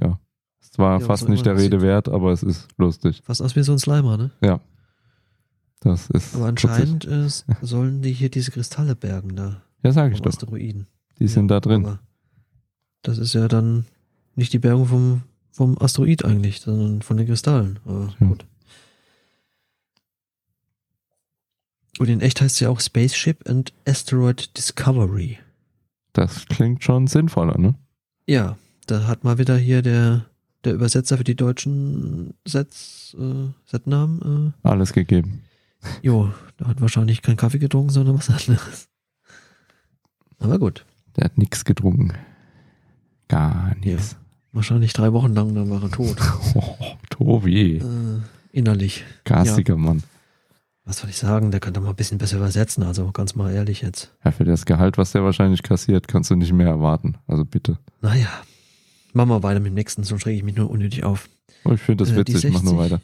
ja. Es war Ja, fast nicht der Rede wert, aber es ist lustig. Fast aus wie so ein Slimer, ne? Ja. Das ist. Aber anscheinend äh, sollen die hier diese Kristalle bergen da Ja, sag ich doch. Asteroiden. Die sind Ja, da drin. Das ist ja dann nicht die Bergung vom, vom Asteroid eigentlich, sondern von den Kristallen. Aber Ja. gut. Und in echt heißt es ja auch Spaceship and Asteroid Discovery. Das klingt schon sinnvoller, ne? Ja, da hat mal wieder hier der, der Übersetzer für die deutschen Sets, äh, Setnamen. Alles gegeben. Äh, jo, da hat wahrscheinlich kein Kaffee getrunken, sondern was anderes. Aber gut, Der hat nichts getrunken. Gar nichts. wahrscheinlich drei Wochen lang, dann war er tot. Oh, Tobi, äh, innerlich. garstiger Mann. Was soll ich sagen? Der kann doch mal ein bisschen besser übersetzen, also ganz mal ehrlich jetzt. Ja, für das Gehalt, was der wahrscheinlich kassiert, kannst du nicht mehr erwarten. Also bitte. Naja, machen wir weiter mit dem nächsten, sonst rege ich mich nur unnötig auf. Oh, ich finde das Äh, witzig, mach nur 60. weiter.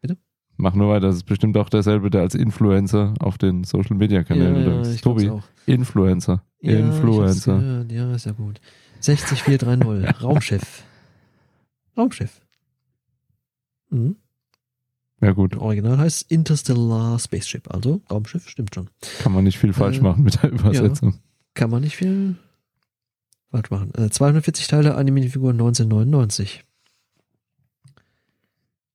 Bitte? Mach nur weiter. Das ist bestimmt auch derselbe, der als Influencer auf den Social Media Kanälen unterwegs ist. ich glaub's Tobi, auch. Influencer. Ja, Influencer. gehört. Ja, ist ja gut. 60430, Raumschiff. Raumschiff. Mhm. Ja gut, Original heißt Interstellar Spaceship, also Raumschiff, stimmt schon. kann man nicht viel falsch Äh, machen mit der Übersetzung. Kann man nicht viel falsch machen. Äh, 240 Teile, eine Minifigur 1999.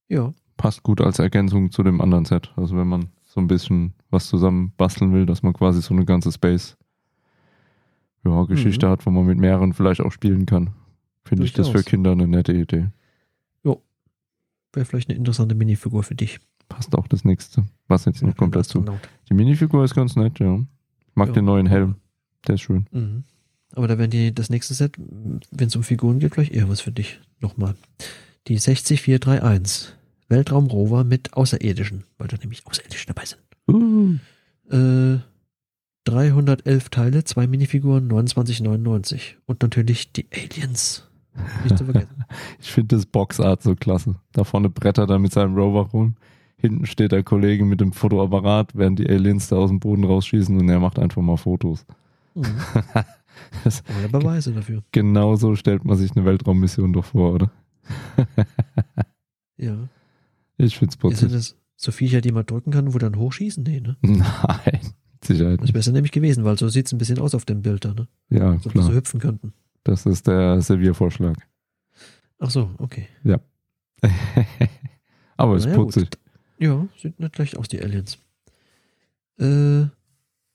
Ja, Passt gut als Ergänzung zu dem anderen Set. Also wenn man so ein bisschen was zusammen basteln will, dass man quasi so eine ganze Space ja, Geschichte Mhm. hat, wo man mit mehreren vielleicht auch spielen kann. Finde ich das für. Kinder eine nette Idee. wäre vielleicht eine interessante Minifigur für dich. Passt auch das nächste, was jetzt noch kommt dazu. Die Minifigur ist ganz nett, ja. Mag Ja. den neuen Helm. Der ist schön. Mhm. Aber da werden die, das nächste Set, wenn es um Figuren geht, vielleicht eher was für dich. Nochmal. Die 60431. Weltraumrover mit Außerirdischen, weil da nämlich Außerirdische dabei sind. Uh. Äh, 311 Teile, zwei Minifiguren, 29,99. Und natürlich die Aliens. Nicht zu vergessen. Ich finde das Boxart so klasse. Da vorne brettert er mit seinem Rover rum. Hinten steht der Kollege mit dem Fotoapparat, während die Aliens da aus dem Boden rausschießen und er macht einfach mal Fotos. Mhm. Das, Aber der Beweise dafür. genau so stellt man sich eine Weltraummission doch vor, oder? Ja. Ich find's Sind putzig. das so Viecher, die man drücken kann, wo dann hochschießen? Nee, ne? Nein, Sicherheit Das wäre nämlich gewesen, weil so sieht es ein bisschen aus auf dem Bild da, ne? Ja, So, klar. hüpfen könnten. Das ist der Serviervorschlag. Ach so, okay. Aber ist Na ja, gut. putzig. Ja, sieht nicht gleich aus, die Aliens. Äh,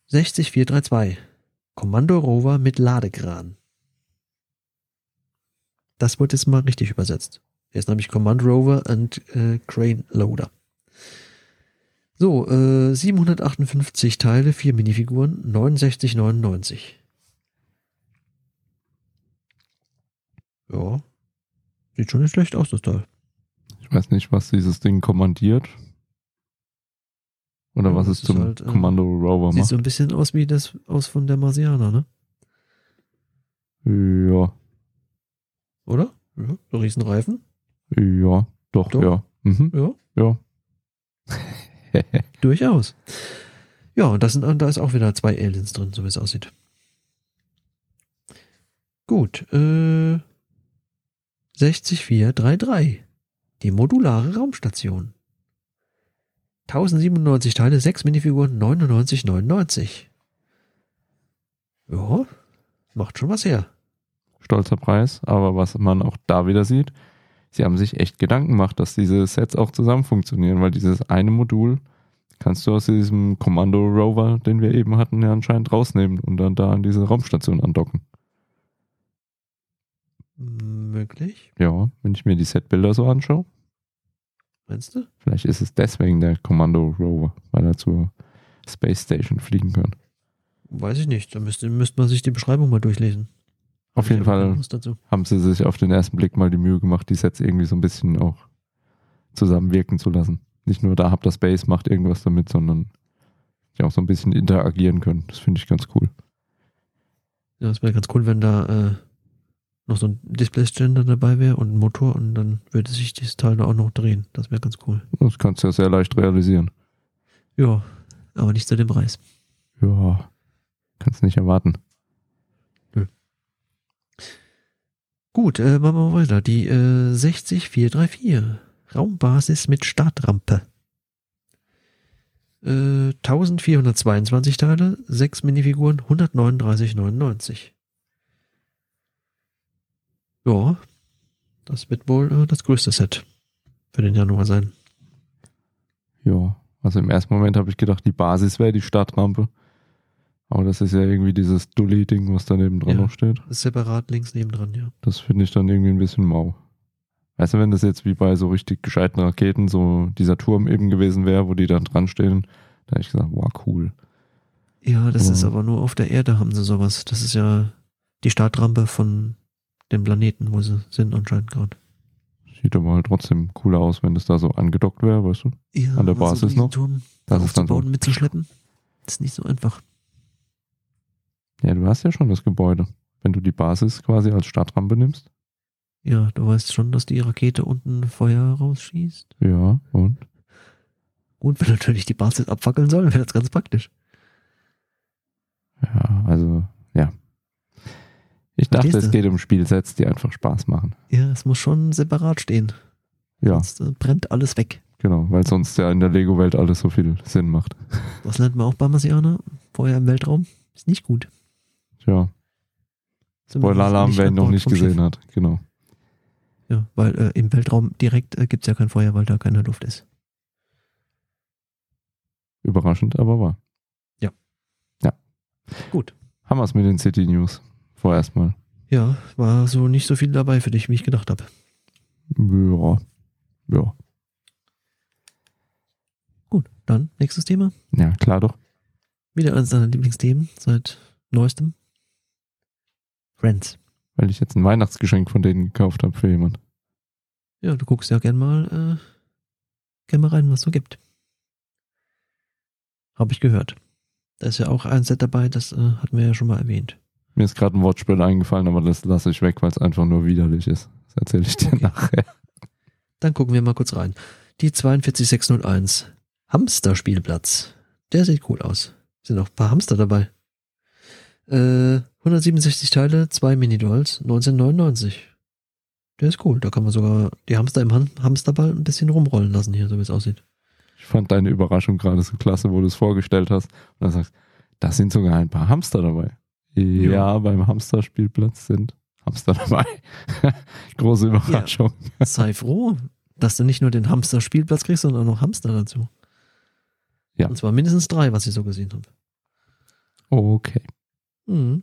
60432. Kommando Rover mit Ladekran. Das wird jetzt mal richtig übersetzt. Er ist nämlich Command Rover and äh, Crane Loader. So, äh, 758 Teile, vier Minifiguren, 69,99. Ja. Sieht schon nicht schlecht aus, das Teil. Ich weiß nicht, was dieses Ding kommandiert. Oder Ja, was es ist zum halt, äh, Kommando Rover Sieht macht. so ein bisschen aus wie das aus von der Marsianer, ne? Ja, Oder? Ja, so Riesenreifen. ja, doch, Doch. ja. Mhm, Ja, ja. durchaus. Ja, und das sind, da ist auch wieder zwei Aliens drin, so wie es aussieht. Gut, äh, 60433. Die modulare Raumstation. 1097 Teile, 6 Minifiguren, 99,99. Ja, macht schon was her. Stolzer Preis, aber was man auch da wieder sieht, sie haben sich echt Gedanken gemacht, dass diese Sets auch zusammen funktionieren, weil dieses eine Modul kannst du aus diesem Kommando Rover, den wir eben hatten, ja anscheinend rausnehmen und dann da an diese Raumstation andocken. Möglich, Ja, wenn ich mir die Setbilder so anschaue, meinst du? vielleicht ist es deswegen der Kommando Rover, weil er zur Space Station fliegen kann. Weiß ich nicht. Da müsste, müsste man sich die Beschreibung mal durchlesen. Auf Hab jeden Fall haben sie sich auf den ersten Blick mal die Mühe gemacht, die Sets irgendwie so ein bisschen auch zusammenwirken zu lassen. Nicht nur da habt ihr Space, macht irgendwas damit, sondern die auch so ein bisschen interagieren können. Das finde ich ganz cool. Ja, es wäre ganz cool, wenn da äh, noch so ein Display-Ständer dabei wäre und ein Motor und dann würde sich dieses Teil da auch noch drehen. Das wäre ganz cool. Das kannst du ja sehr leicht realisieren. Ja, aber nicht zu dem Preis. Ja, kannst nicht erwarten. Gut, äh, machen wir weiter. Die äh, 60434. Raumbasis mit Startrampe. Äh, 1422 Teile, 6 Minifiguren, 139,99. Ja, Das wird wohl äh, das größte Set für den Januar sein. Ja, also im ersten Moment habe ich gedacht, die Basis wäre die Startrampe. Aber das ist ja irgendwie dieses Dully-Ding, was daneben dran Ja. noch steht. Ist separat links nebendran, ja. Das finde ich dann irgendwie ein bisschen mau. Weißt du, wenn das jetzt wie bei so richtig gescheiten Raketen so dieser Turm eben gewesen wäre, wo die dann dran stehen, da hätte ich gesagt, wow, cool. Ja, das ist Mhm. aber nur auf der Erde haben sie sowas. Das ist ja die Startrampe von dem Planeten, wo sie sind anscheinend gerade. Sieht aber halt trotzdem cooler aus, wenn das da so angedockt wäre, weißt du? Ja, An der Basis diesen noch? Turm Das ist dann so. mitzuschleppen, ist nicht so einfach. Ja, du hast ja schon das Gebäude. Wenn du die Basis quasi als Startrampe nimmst. Ja, du weißt schon, dass die Rakete unten Feuer rausschießt. Ja, und? Und wenn natürlich die Basis abfackeln soll, wäre das ganz praktisch. Ja, also. Ich dachte, Verstehst es geht um Spielsets, die einfach Spaß machen. Ja, es muss schon separat stehen. Ja, Sonst äh, brennt alles weg. genau, weil sonst ja in der Lego-Welt alles so viel Sinn macht. Das lernt man auch bei Marsianer. Feuer im Weltraum ist nicht gut. Ja, Zumindest Spoiler-Alarm, wer ihn noch nicht gesehen Schiff. hat. Genau. Ja, weil äh, im Weltraum direkt äh, gibt's ja kein Feuer, weil da keine Luft ist. Überraschend, aber wahr. Gut. Haben wir es mit den City News. Vorerst mal. Ja, war so nicht so viel dabei für dich, wie ich gedacht habe. Ja. Ja. Gut, dann nächstes Thema. Ja, klar doch. Wieder eines deiner Lieblingsthemen seit neuestem. Friends. Weil ich jetzt ein Weihnachtsgeschenk von denen gekauft habe für jemand. Ja, du guckst ja gern mal, äh, gern mal rein, was es so gibt. Habe ich gehört. Da ist ja auch ein Set dabei, das äh, hatten wir ja schon mal erwähnt. Mir ist gerade ein Wortspiel eingefallen, aber das lasse ich weg, weil es einfach nur widerlich ist. Das erzähle ich dir Okay. nachher. Dann gucken wir mal kurz rein. Die 42601. Hamsterspielplatz. Der sieht cool aus. Sind auch ein paar Hamster dabei. Äh, 167 Teile, zwei Mini-Dolls, 1999. Der ist cool. Da kann man sogar die Hamster im Ham Hamsterball ein bisschen rumrollen lassen hier, so wie es aussieht. Ich fand deine Überraschung gerade so klasse, wo du es vorgestellt hast. Und dann sagst, da sind sogar ein paar Hamster dabei. Ja, Ja. beim Hamsterspielplatz sind Hamster dabei. Große Überraschung. Sei froh, dass du nicht nur den Hamster-Spielplatz kriegst, sondern auch noch Hamster dazu. Ja. Und zwar mindestens drei, was ich so gesehen habe. Okay. Mhm.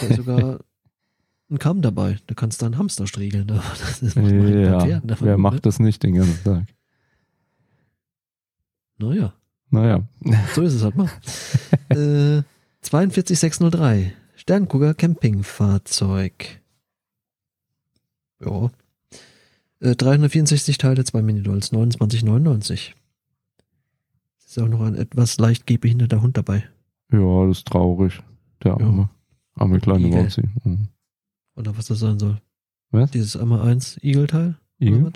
Da ist sogar ein Kamm dabei. Da kannst du einen Hamster striegeln. Das ist bei Ja, Pferden wer gut, macht das nicht den ganzen Tag? Ne? Naja, Naja, so ist es halt mal. äh, 42603. Sterngucker Campingfahrzeug. Ja. Äh, 364 Teile, zwei Minidolls, 29,99. Ist auch noch ein etwas leicht gehbehinderter Hund dabei. ja, das ist traurig. Der Ja. arme, arme kleine. Wauzi. Mhm. Oder was das sein soll. Was? Dieses einmal eins Igelteil? oder Igel?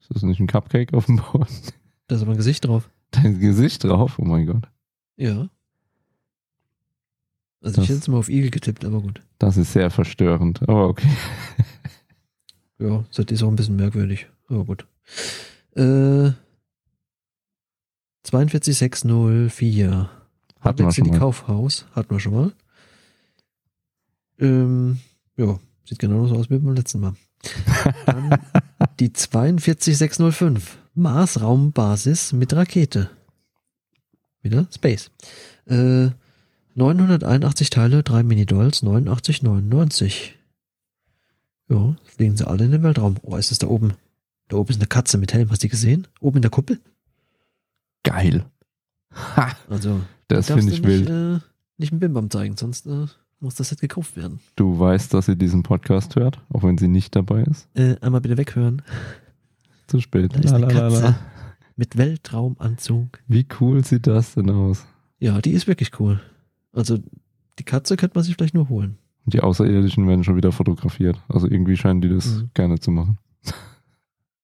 Ist das nicht ein Cupcake auf dem Boden? Da ist aber ein Gesicht drauf. Dein Gesicht drauf? Oh mein Gott. Ja. Also Das- ich hätte jetzt mal auf Igel getippt, aber gut. Das ist sehr verstörend. Aber okay. Ja, das ist auch ein bisschen merkwürdig. Aber gut. Äh, 42604. Hatten wir schon mal. Kaufhaus. Hatten wir schon mal. Ähm, ja, sieht genauso aus wie beim letzten Mal. Dann die 42605. Mars-Raumbasis mit Rakete. Wieder Space. Äh, 981 Teile, drei Mini-Dolls, 89,99. Ja, fliegen sie alle in den Weltraum. Oh, ist das da oben? Da oben ist eine Katze mit Helm. Hast du die gesehen? Oben in der Kuppel? Geil. Ha, Also, das finde ich du nicht, wild. Äh, nicht ein Bimbam zeigen, sonst äh, muss das Set gekauft werden. Du weißt, dass sie diesen Podcast hört, auch wenn sie nicht dabei ist. Äh, einmal bitte weghören. Zu spät. Da ist eine. Katze mit Weltraumanzug. Wie cool sieht das denn aus? Ja, die ist wirklich cool. Also, die Katze könnte man sich vielleicht nur holen. Die Außerirdischen werden schon wieder fotografiert. Also irgendwie scheinen die das Mhm. gerne zu machen.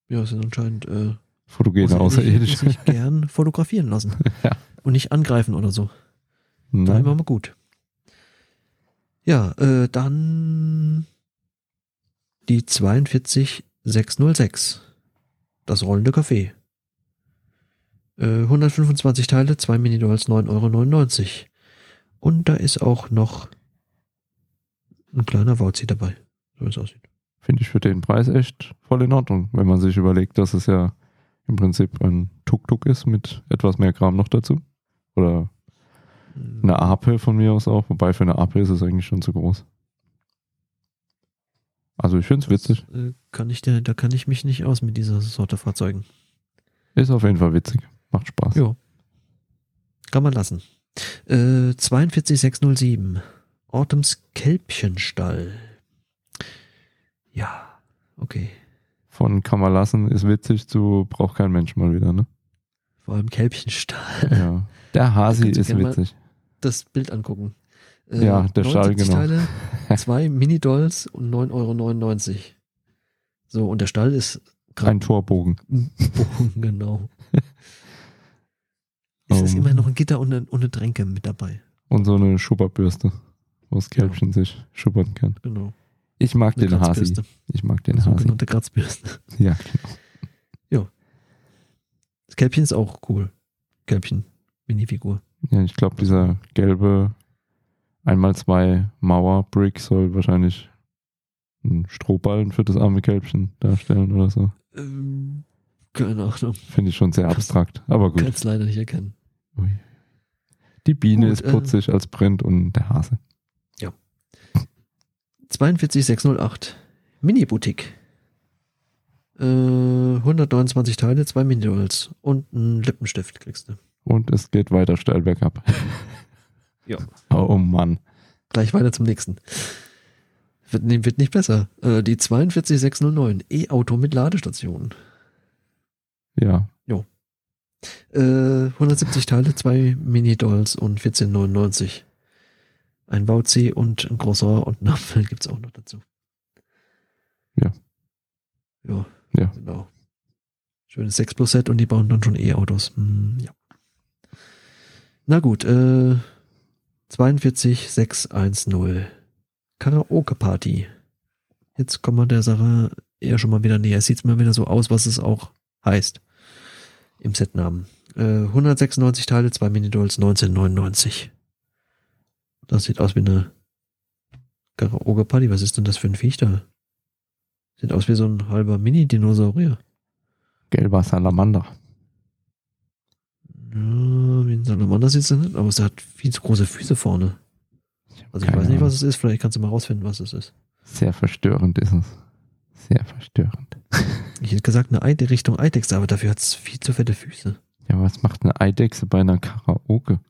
Ja, es sind anscheinend äh, Fotogene Außerirdische, die sich gern fotografieren lassen. Ja. Und nicht angreifen oder so. Da Nein. immer mal gut. Ja, äh, dann die 42606. Das rollende Café. Äh, 125 Teile, zwei Minidolls, 9,99 Euro. Und da ist auch noch ein kleiner Wauzi dabei. So wie es aussieht. finde ich für den Preis echt voll in Ordnung, wenn man sich überlegt, dass es ja im Prinzip ein Tuk-Tuk ist mit etwas mehr Kram noch dazu. Oder eine Ape von mir aus auch, wobei für eine Ape ist es eigentlich schon zu groß. Also ich finde es witzig. Äh, kann ich dir, da kann ich mich nicht aus mit dieser Sorte Fahrzeugen. Ist auf jeden Fall witzig. Macht Spaß. Ja. Kann man lassen. Äh, 42607. Autumns Kälbchenstall. Ja, okay. Von kann man lassen, ist witzig zu braucht kein Mensch mal wieder, ne? Vor allem Kälbchenstall. Ja. Der Hasi ist witzig. Das Bild angucken. Äh, Ja, der Stall, 79 genau. Teile, zwei Mini-Dolls und 9,99 Euro. So, und der Stall ist Ein Torbogen. Bogen, genau. Es ist Oh. immer noch ein Gitter und eine, und eine Tränke mit dabei. Und so eine Schupperbürste, wo das Kälbchen sich schuppern kann. Genau. Ich mag Eine den Hasi. Ich mag den Hasi. Sogenannte Kratzbürste. Ja, genau. Das Kälbchen ist auch cool. Kälbchen, Minifigur. Ja, ich glaube, dieser gelbe 1x2 Mauer-Brick soll wahrscheinlich einen Strohballen für das arme Kälbchen darstellen oder so. Ähm, keine Ahnung. Finde ich schon sehr Kannst- abstrakt. Aber Kann gut. es leider nicht erkennen. Ui. Die Biene Gut, ist äh, putzig als Print und der Hase. 42608. Mini-Boutique. Äh, 129 Teile, zwei Mini-Dolls und einen Lippenstift kriegst du. Und es geht weiter steil bergab. Ja. Oh Mann. Gleich weiter zum nächsten. Wird, wird nicht besser. Äh, die 42609. E-Auto mit Ladestation. Ja. Äh, 170 Teile, zwei Mini-Dolls und 14,99. Ein Bauzi und ein Croissant und ein Apfel gibt's auch noch dazu. Ja. Ja. Ja. Genau. Schönes 6 Plus Set und die bauen dann schon E-Autos. Hm, ja. Na gut, äh, 42610. Karaoke Party. Jetzt kommen wir der Sache eher schon mal wieder näher. Es sieht mal wieder so aus, was es auch heißt. Im Setnamen. Äh, 196 Teile, zwei Minidolls, 1999. Das sieht aus wie eine Karaoke Party. Was ist denn das für ein Viech da? Sieht aus wie so ein halber Mini-Dinosaurier. Gelber Salamander. Ja, wie ein Salamander sieht es nicht, aber es hat viel zu große Füße vorne. Also ich keine weiß nicht, was es ist. Vielleicht kannst du mal rausfinden, was es ist. Sehr verstörend ist es. Sehr verstörend. Ich hätte gesagt, eine Ei Richtung Eidechse, aber dafür hat es viel zu fette Füße. Ja, was macht eine Eidechse bei einer Karaoke?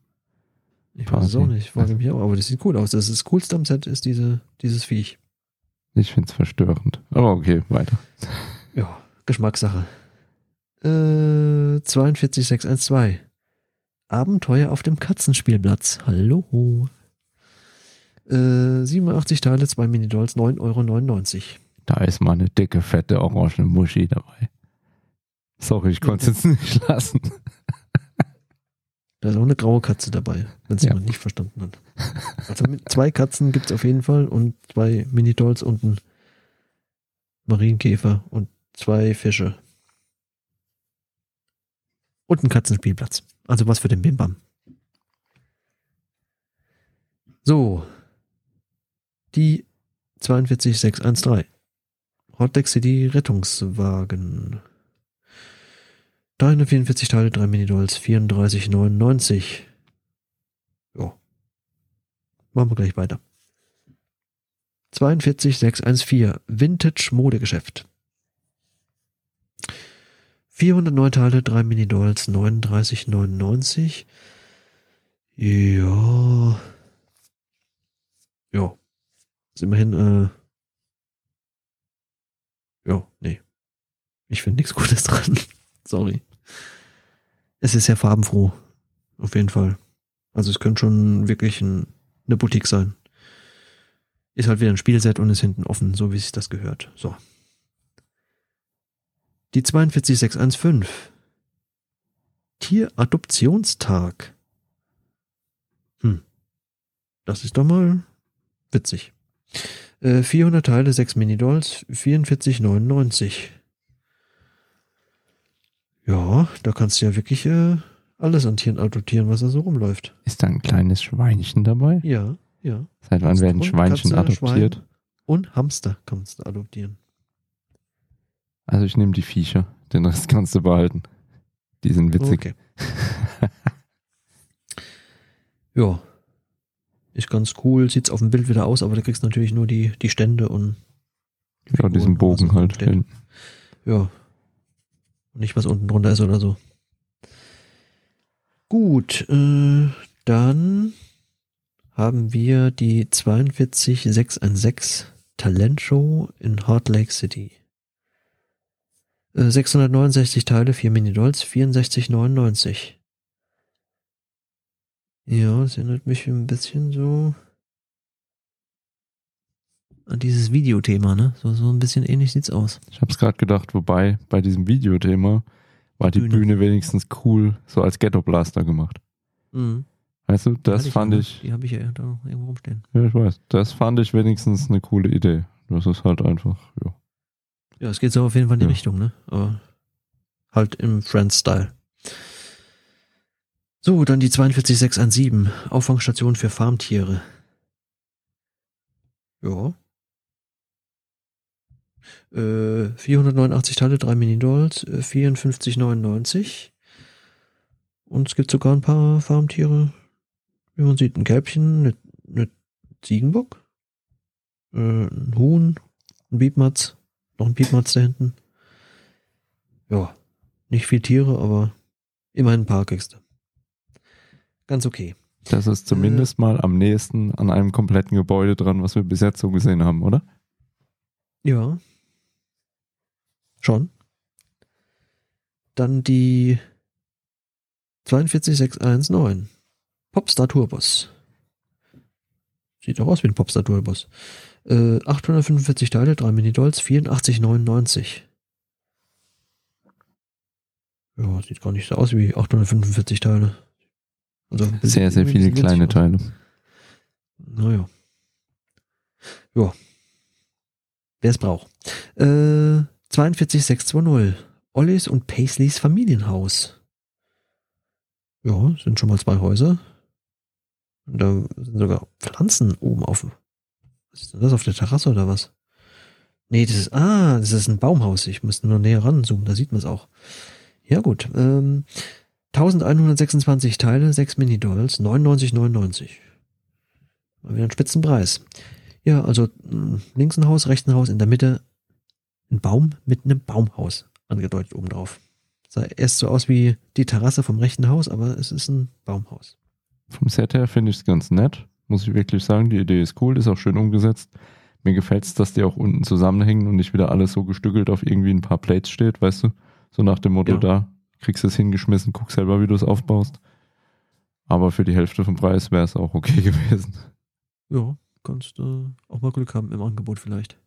Ich weiß es auch nicht. Frage mich auch, aber das sieht cool aus. Das, ist das Coolste am Set ist diese, dieses Viech. Ich finde es verstörend. Aber okay, weiter. Ja, Geschmackssache. Äh, 42612. Abenteuer auf dem Katzenspielplatz. Hallo. Äh, 87 Teile, zwei Minidolls, 9,99 Euro. Da ist mal eine dicke, fette, orange Muschi dabei. Sorry, ich konnte es jetzt nicht lassen. Da ist auch eine graue Katze dabei, wenn es Ja. jemand nicht verstanden hat. Also zwei Katzen gibt's auf jeden Fall und zwei Minidolls und ein Marienkäfer und zwei Fische. Und ein Katzenspielplatz. Also was für den Bimbam. So. Die 42613. Hotdeck City Rettungswagen. 344 Teile, 3 Minidolls, 34,99. Ja. Machen wir gleich weiter. 42614, Vintage Modegeschäft. 409 Teile, 3 Minidolls, 39,99. Ja. Ja. Ist immerhin, äh. Ja, nee. Ich finde nichts Gutes dran. Sorry. Es ist sehr farbenfroh. Auf jeden Fall. Also es könnte schon wirklich ein, eine Boutique sein. Ist halt wieder ein Spielset und ist hinten offen, so wie sich das gehört. So. Die 42615. Tieradoptionstag. Hm. Das ist doch mal witzig. Äh, 400 Teile, 6 Minidolls, 44,99. Ja, da kannst du ja wirklich äh, alles an Tieren adoptieren, was da so rumläuft. Ist da ein kleines Schweinchen dabei? Ja, ja. Seit wann werden Schweinchen Katze, adoptiert? Schwein und Hamster kannst du adoptieren. Also ich nehme die Viecher. Den Rest kannst du behalten. Die sind witzig. Okay. ja. Ist ganz cool. Sieht's auf dem Bild wieder aus, aber du kriegst natürlich nur die, die Stände und Ja, diesen Bogen halt. hinten. Ja. Und nicht, was unten drunter ist oder so. Gut, äh, dann haben wir die 42616 Talentshow in Heart Lake City. Äh, 669 Teile, 4 Minidolls, 64,99. Ja, das erinnert mich ein bisschen so an dieses Videothema, ne? So, so ein bisschen ähnlich sieht's aus. Ich habe es gerade gedacht, wobei bei diesem Videothema war die Bühne. Bühne. wenigstens cool, so als Ghetto Blaster gemacht. Mhm. Weißt du, das fand ich, Die habe ich ja da irgendwo rumstehen. ja, ich weiß, das fand ich wenigstens eine coole Idee. Das ist halt einfach, ja. Ja, es geht so auf jeden Fall in die Ja. Richtung, ne? Aber halt im Friends-Style. So, dann die 42617. Auffangstation für Farmtiere. Ja. Äh, 489 Teile, 3 Minidolls, äh, 54,99. Und es gibt sogar ein paar Farmtiere. Wie man sieht, ein Kälbchen, eine, eine Ziegenbock, äh, ein Huhn, ein Biebmatz, noch ein Piepmatz da hinten. Ja, nicht viel Tiere, aber immerhin ein paar du. Ganz okay. Das ist zumindest mal am nächsten an einem kompletten Gebäude dran, was wir bis jetzt so gesehen haben, oder? Ja. Schon. Dann die 42619. Popstar Tourbus. Sieht doch aus wie ein Popstar Tourbus. Äh, 845 Teile, 3 Minidolls, 84,99. Ja, sieht gar nicht so aus wie 845 Teile. Also Sehr, sehr viele kleine. Teile. Naja. Ja. Wer es braucht. Äh, 42620. Ollis und Paisleys Familienhaus. Ja, sind schon mal zwei Häuser. Und da sind sogar Pflanzen oben auf. Was ist denn das auf der Terrasse oder was? Nee, das ist, ah, das ist ein Baumhaus. Ich muss nur näher ranzoomen, da sieht man es auch. Ja, gut. Ähm, 1126 Teile, 6 Minidolls, 99,99. Mal wieder ein Spitzenpreis. Ja, also mh, links ein Haus, rechts ein Haus, in der Mitte ein Baum mit einem Baumhaus angedeutet oben drauf. Sah erst so aus wie die Terrasse vom rechten Haus, aber es ist ein Baumhaus. Vom Set her finde ich es ganz nett, muss ich wirklich sagen. Die Idee ist cool, ist auch schön umgesetzt. Mir gefällt es, dass die auch unten zusammenhängen und nicht wieder alles so gestückelt auf irgendwie ein paar Plates steht, weißt du? So nach dem Motto, Ja. da kriegst du es hingeschmissen, guck selber, wie du es aufbaust. Aber für die Hälfte vom Preis wäre es auch okay gewesen. Ja, kannst äh, auch mal Glück haben im Angebot vielleicht.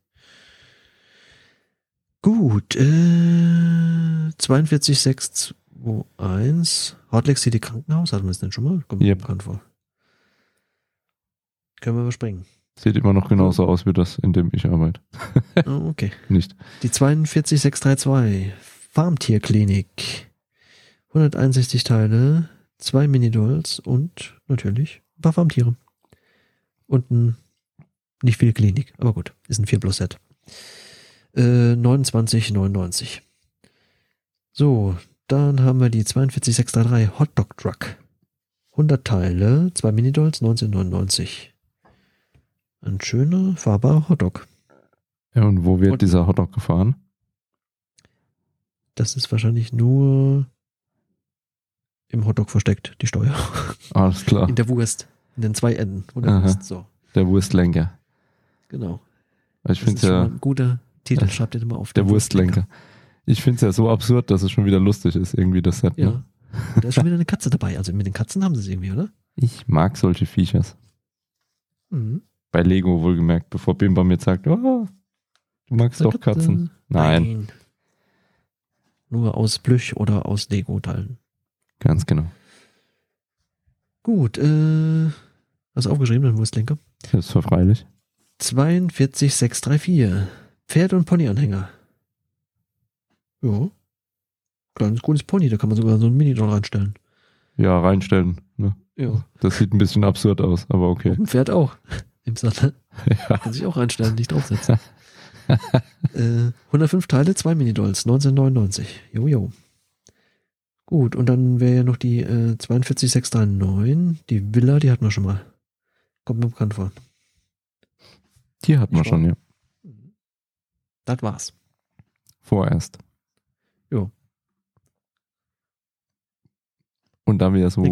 Gut, äh, 42621. Hard Lake City Krankenhaus, hatten wir es denn schon mal? Kommt Yep. bekannt vor. Können wir überspringen. Sieht immer noch genauso aus wie das, in dem ich arbeite. Oh, okay. Nicht. Die 42632. Farmtierklinik. 161 Teile, zwei Minidolls und natürlich ein paar Farmtiere. Und ein, nicht viel Klinik, aber gut, ist ein 4 Plus Set. Äh, 29,99. So, dann haben wir die 42633 Hotdog Truck. 100 Teile, zwei Minidolls, 19,99. Ein schöner, fahrbarer Hotdog. Ja, und wo wird Und- dieser Hotdog gefahren? Das ist wahrscheinlich nur im Hotdog versteckt, die Steuer. Alles klar. In der Wurst. In den zwei Enden. Der. Wurst. So, Der Wurstlenker. genau. Ich Das finde ja, ein guter Titel. Ja. Schreibt ihr den mal auf. der Wurstlenker. Ich finde es ja so absurd, dass es schon wieder lustig ist, irgendwie das Set. Ja. Ne? Und da ist schon wieder eine Katze dabei. Also mit den Katzen haben sie es irgendwie, oder? Ich mag solche Viechers. Mhm. Bei Lego wohlgemerkt, bevor Bimba mir sagt, oh, du magst doch Katze. Katzen. Nein, Nur aus Plüsch oder aus Lego-Teilen. Ganz genau. Gut, äh, hast du aufgeschrieben, den Wurstlenker? Selbstverfreilich. 42634. Pferd- und Ponyanhänger. Ja. Kleines, cooles Pony, da kann man sogar so ein Mini-Doll reinstellen. Ja, reinstellen. Ne? Ja. Das sieht ein bisschen absurd aus, aber okay. Und ein Pferd auch. Im Sattel. Ja. Kann sich auch reinstellen, nicht draufsetzen. äh, 105 Teile, zwei Minidolls, 1999. Jojo. Gut, und dann wäre ja noch die äh, 42639, die Villa, die hatten wir schon mal. Kommt mir bekannt vor. Die hatten wir schon, ja. Das war's. Vorerst. Jo. Und da wir ja so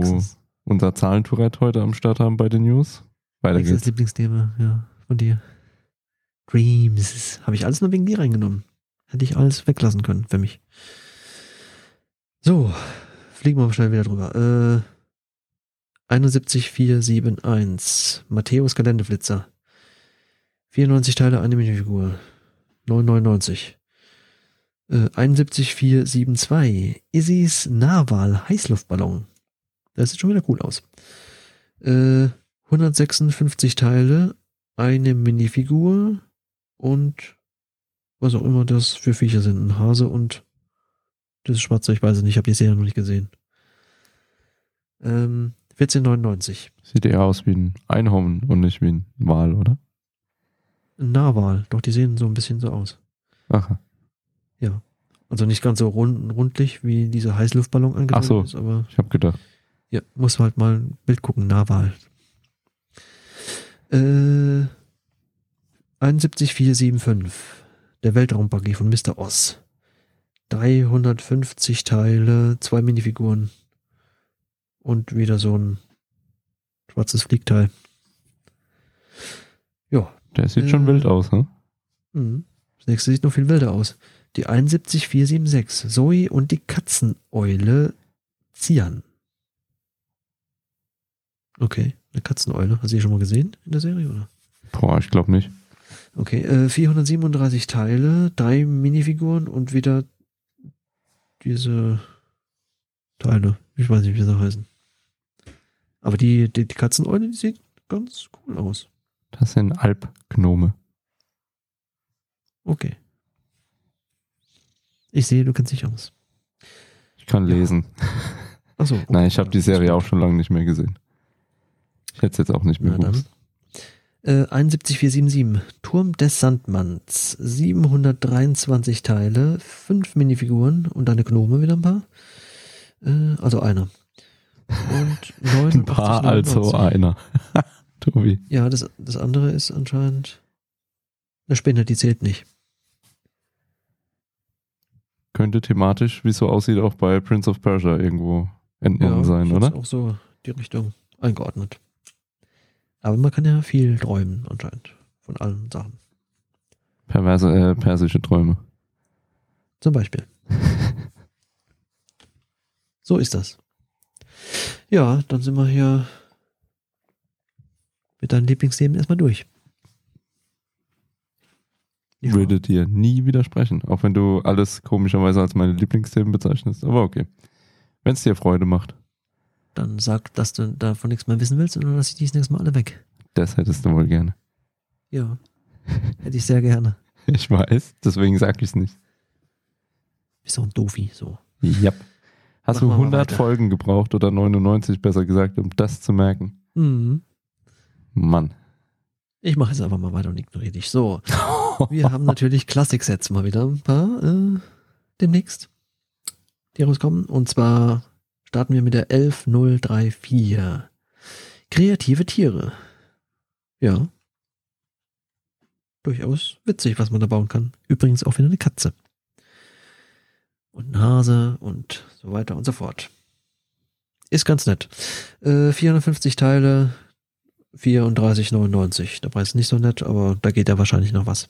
unser Zahlentourette heute am Start haben bei den News, weiter Nächstes geht's. Lieblingsthema, ja, von dir. Dreams. Habe ich alles nur wegen dir reingenommen. Hätte ich alles weglassen können für mich. So, fliegen wir mal schnell wieder drüber. Äh, 71471. Matthäus Geländeblitzer. 94 Teile, eine Minifigur. 999. Äh, 71472. Isis Narwal Heißluftballon. Das sieht schon wieder cool aus. Äh, 156 Teile, eine Minifigur und was auch immer das für Viecher sind. Ein Hase und das Schwarze, ich weiß es nicht, ich habe die Serie noch nicht gesehen. Ähm, 14,99. Sieht eher aus wie ein Einhorn und nicht wie ein Wal, oder? Ein Narwal, doch die sehen so ein bisschen so aus. Aha. Also nicht ganz so rund, rundlich, wie dieser Heißluftballon angedeutet Ach so. ist, aber Ich habe gedacht. Ja, muss halt mal ein Bild gucken, Narwal. Äh, 71475. Der Weltraumbuggy von Mr. Oz. 350 Teile, zwei Minifiguren. Und wieder so ein schwarzes Fliegteil. Ja. Der sieht schon Äh. wild aus, ne? Mhm. Das nächste sieht noch viel wilder aus. Die 71476. Zoe und die Katzeneule Zian. Okay, eine Katzeneule. Hast du die schon mal gesehen in der Serie, oder? Boah, ich glaube nicht. Okay, äh, 437 Teile, drei Minifiguren und wieder diese Teile. Ich weiß nicht, wie sie heißen. Aber die, die, die Katzeneule, die sieht ganz cool aus. Das sind Alpgnome. Okay. Ich sehe, du kennst dich aus. Ich kann Ja. lesen. Achso. Okay. Nein, ich habe die Serie auch schon lange nicht mehr gesehen. Ich hätte es jetzt auch nicht mehr gewusst. Äh, 71477. Turm des Sandmanns. 723 Teile, fünf Minifiguren und eine Gnome wieder ein paar. Äh, also einer. Und 89, Ein paar, also 99. einer. Tobi. Ja, das, das andere ist anscheinend eine Spinne, die zählt nicht. Könnte thematisch, wie es so aussieht, auch bei Prince of Persia irgendwo entnommen sein, ich oder? hab's auch so die Richtung eingeordnet. Aber man kann ja viel träumen anscheinend von allen Sachen. Perverse, äh, persische Träume. Zum Beispiel. so ist das. Ja, dann sind wir hier mit deinen Lieblingsthemen erstmal durch. Ja, Würde dir nie widersprechen, auch wenn du alles komischerweise als meine Lieblingsthemen bezeichnest. Aber okay. Wenn es dir Freude macht, Dann sag, dass du davon nichts mehr wissen willst und dann lasse ich die das nächste Mal alle weg. das hättest du wohl gerne. Ja. Hätte ich sehr gerne. Ich weiß, deswegen sag ich es nicht. Bist doch ein Doofi, so. Yep. Hast Machen du wir mal 100 weiter. Folgen gebraucht oder 99 besser gesagt, um das zu merken? Mhm. Mann. Ich mache jetzt einfach mal weiter und ignoriere dich. So. Wir haben natürlich Klassik-Sets mal wieder ein paar äh, demnächst, die rauskommen. Und zwar starten wir mit der 11034. Kreative Tiere. Ja. Durchaus witzig, was man da bauen kann. Übrigens auch wieder eine Katze. Und ein Hase und so weiter und so fort. Ist ganz nett. Äh, 450 Teile, 34,99. Der Preis ist nicht so nett, aber da geht ja wahrscheinlich noch was.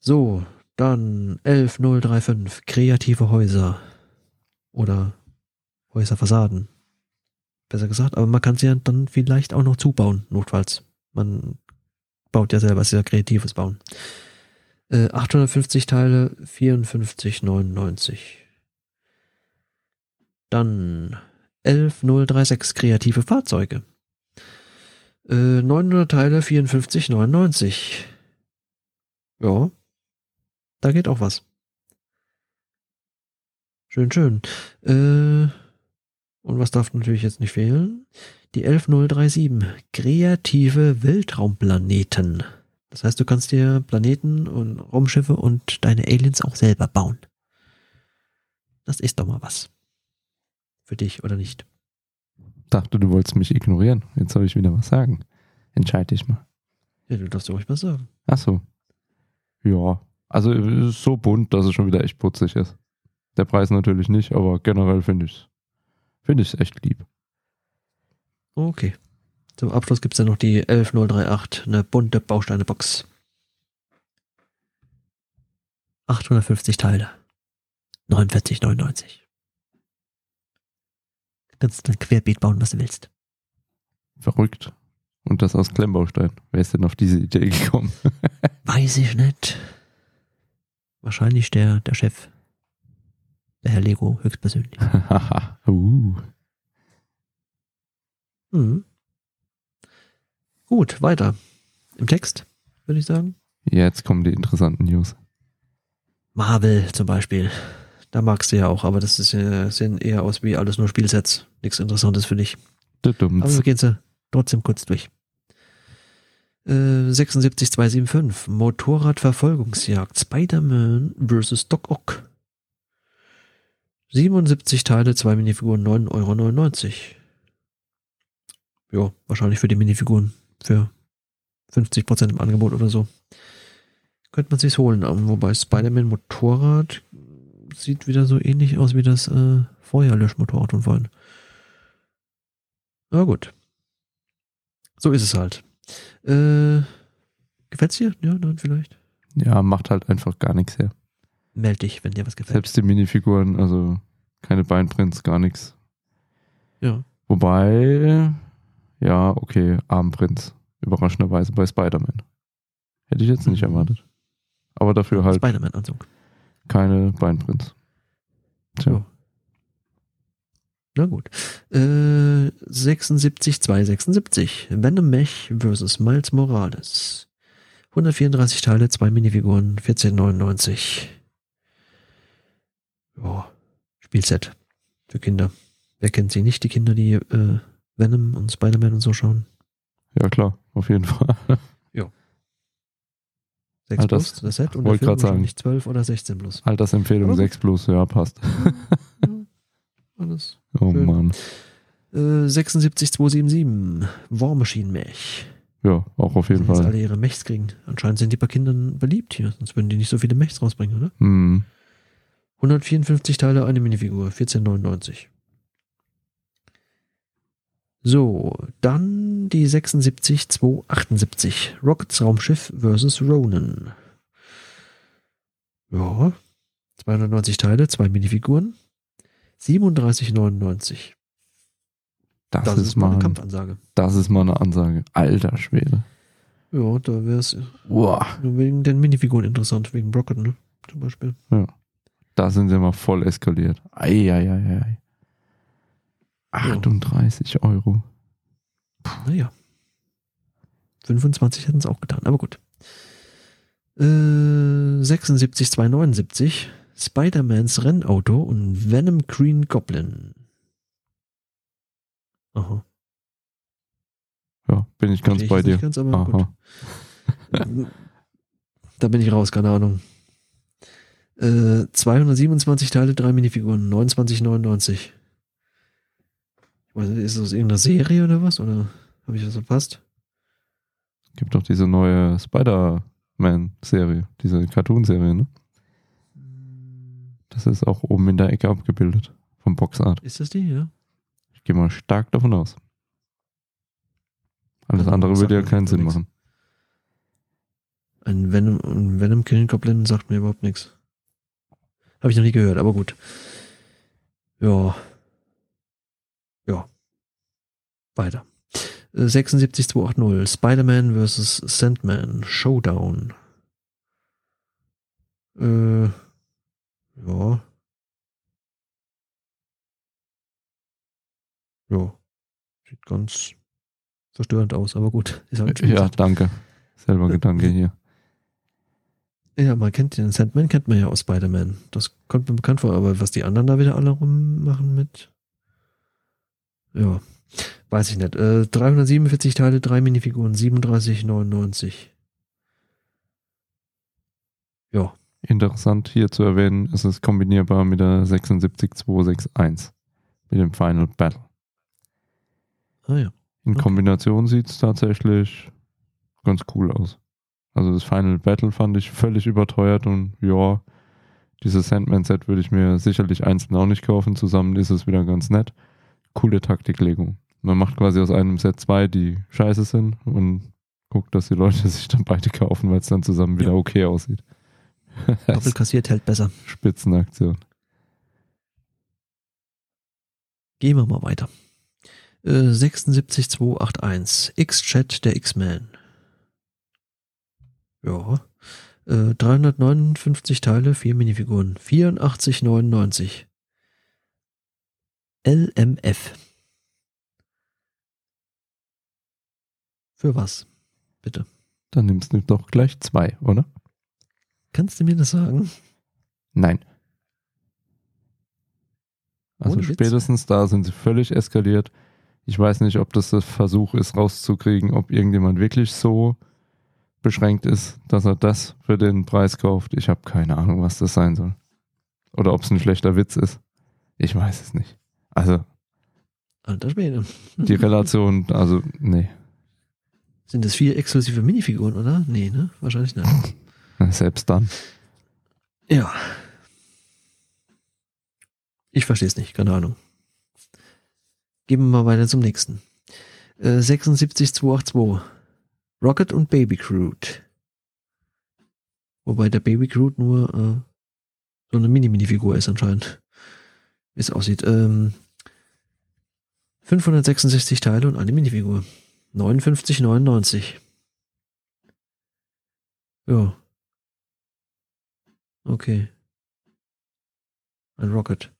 So, dann 11035. Kreative Häuser. Oder Häuserfassaden. Besser gesagt, aber man kann sie ja dann vielleicht auch noch zubauen, notfalls. Man baut ja selber, ja kreatives Bauen. Äh, 850 Teile, 54,99. Dann 11036 kreative Fahrzeuge. Äh, 900 Teile, 54,99. Ja, da geht auch was. Schön, schön. Äh, und was darf natürlich jetzt nicht fehlen? Die 11037. Kreative Weltraumplaneten. Das heißt, du kannst dir Planeten und Raumschiffe und deine Aliens auch selber bauen. Das ist doch mal was. Für dich oder nicht? Dachte, du wolltest mich ignorieren. Jetzt soll ich wieder was sagen. Entscheide dich mal. Ja, du darfst ja ruhig was sagen. Ach so. Ja. Also es ist so bunt, dass es schon wieder echt putzig ist. Der Preis natürlich nicht, aber generell finde ich es finde ich echt lieb. Okay. Zum Abschluss gibt's dann noch die 11038, eine bunte Bausteinebox. 850 Teile. 49,99. Kannst dann querbeet bauen, was du willst. Verrückt. Und das aus Klemmbaustein. Wer ist denn auf diese Idee gekommen? Weiß ich nicht. Wahrscheinlich der, der Chef. Herr Lego höchstpersönlich. uh. Mhm. Gut, weiter. Im Text, würde ich sagen. Jetzt kommen die interessanten News. Marvel zum Beispiel. Da magst du ja auch, aber das ist, äh, sehen eher aus wie alles nur Spielsets. Nichts Interessantes für dich. Du Aber Dummts. wir gehen sie trotzdem kurz durch. Äh, 76275. Motorradverfolgungsjagd. Spider-Man vs. Doc Ock. 77 Teile, zwei Minifiguren, 9,99 Euro. Ja, wahrscheinlich für die Minifiguren. Für 50% im Angebot oder so. Könnte man sich's holen. aber Wobei Spider-Man Motorrad sieht wieder so ähnlich aus wie das äh, Feuerlöschmotorrad von vorhin. Na gut. So ist es halt. Äh, gefällt's dir? Ja, nein, vielleicht. Ja, macht halt einfach gar nichts her. Meld dich, wenn dir was gefällt. Selbst die Minifiguren, also keine Beinprints, gar nichts. Ja. Wobei, ja, okay, Armprints. Überraschenderweise bei Spider-Man. Hätte ich jetzt nicht Mhm. erwartet. Aber dafür halt Spider-Man-Anzug. keine Beinprints. Tja. Ja. Na gut. Äh, 76, 276. Venom Mech vs. Miles Morales. 134 Teile, zwei Minifiguren, 14,99. Ja, Spielset für Kinder. Wer kennt sie nicht, die Kinder, die äh, Venom und Spider-Man und so schauen? Ja, klar, auf jeden Fall. 6 Alters- plus, das Set und der Film sagen. wahrscheinlich 12 oder 16 plus. Altersempfehlung Aber gut. 6 plus, ja, passt. Ja, alles. Oh Schön. Mann. Äh, 76, 277. War Machine Mech. Ja, auch auf jeden Fall. alle ihre Mechs kriegen. Anscheinend sind die bei Kindern beliebt hier, sonst würden die nicht so viele Mechs rausbringen, oder? Hm. 154 Teile, eine Minifigur, 14,99. So, dann die 76 278. Rockets Raumschiff versus Ronan. Ja, 290 Teile, zwei Minifiguren. 37,99. Das, Das, ist, ist mal eine ein- Kampfansage. das ist mal eine Ansage. Alter Schwede. Ja, da wäre es Boah. nur wegen den Minifiguren interessant, wegen Rocket, ne? Zum Beispiel. Da sind sie mal voll eskaliert. Eieiei. 38 Euro. Naja. 25 hätten es auch getan, aber gut. Äh, 76, 279. Spider-Mans Rennauto und Venom Green Goblin. Aha. Ja, bin ich ganz Verstehe bei dir. Ganz. Aha. Da bin ich raus, keine Ahnung. Äh, 227 Teile, drei Minifiguren, 29,99. Ich weiß nicht, Ist das irgendeine Serie oder was? Oder habe ich was verpasst? Gibt doch diese neue Spider-Man-Serie, diese Cartoon-Serie, ne? Das ist auch oben in der Ecke abgebildet. Vom Boxart. Ist das die, ja? Ich gehe mal stark davon aus. Alles Also, andere würde ja keinen Sinn nichts. machen. Ein Venom, ein Venom Killing Goblin sagt mir überhaupt nichts. Habe ich noch nie gehört, aber gut. Ja. Ja. Weiter. Äh, 76280. Spider-Man vs. Sandman. Showdown. Äh, ja. Ja. Sieht ganz verstörend aus, aber gut. Ist halt Ja, danke. Selber Gedanke hier. Ja, man kennt den Sandman, kennt man ja aus Spider-Man. Das kommt mir bekannt vor, aber was die anderen da wieder alle rummachen mit. Ja, weiß ich nicht. Äh, 347 Teile, drei Minifiguren, 37,99. Ja. Interessant hier zu erwähnen, es ist kombinierbar mit der 76261 mit dem Final Battle. Ah ja. In Okay. Kombination sieht es tatsächlich ganz cool aus. Also das Final Battle fand ich völlig überteuert und ja, dieses Sandman-Set würde ich mir sicherlich einzeln auch nicht kaufen. Zusammen ist es wieder ganz nett. Coole Taktik-Lego. Man macht quasi aus einem Set zwei, die scheiße sind und guckt, dass die Leute sich dann beide kaufen, weil es dann zusammen wieder Ja. okay aussieht. Doppelt kassiert hält besser. Spitzenaktion. Gehen wir mal weiter. Äh, 76281. X-Chat der X-Man. Ja. Äh, 359 Teile, 4 Minifiguren. 84,99. LMF. Für was? Bitte. Dann nimmst du doch gleich zwei, oder? Kannst du mir das sagen? Nein. Also spätestens da sind sie völlig eskaliert. Ich weiß nicht, ob das der Versuch ist, rauszukriegen, ob irgendjemand wirklich so beschränkt ist, dass er das für den Preis kauft. Ich habe keine Ahnung, was das sein soll. Oder ob es ein schlechter Witz ist. Ich weiß es nicht. Also Alter Schwede. die Relation, also nee, Sind das vier exklusive Minifiguren, oder? Nee, ne? Wahrscheinlich nicht. selbst dann. Ja. Ich verstehe es nicht, keine Ahnung. Gehen wir mal weiter zum nächsten. Äh, 76282. Rocket und Baby Groot. Wobei der Baby Groot nur äh, so eine Mini-Mini-Figur ist anscheinend. Wie es aussieht. Ähm, 566 Teile und eine Minifigur. 59,99. Ja. Okay. Ein Rocket.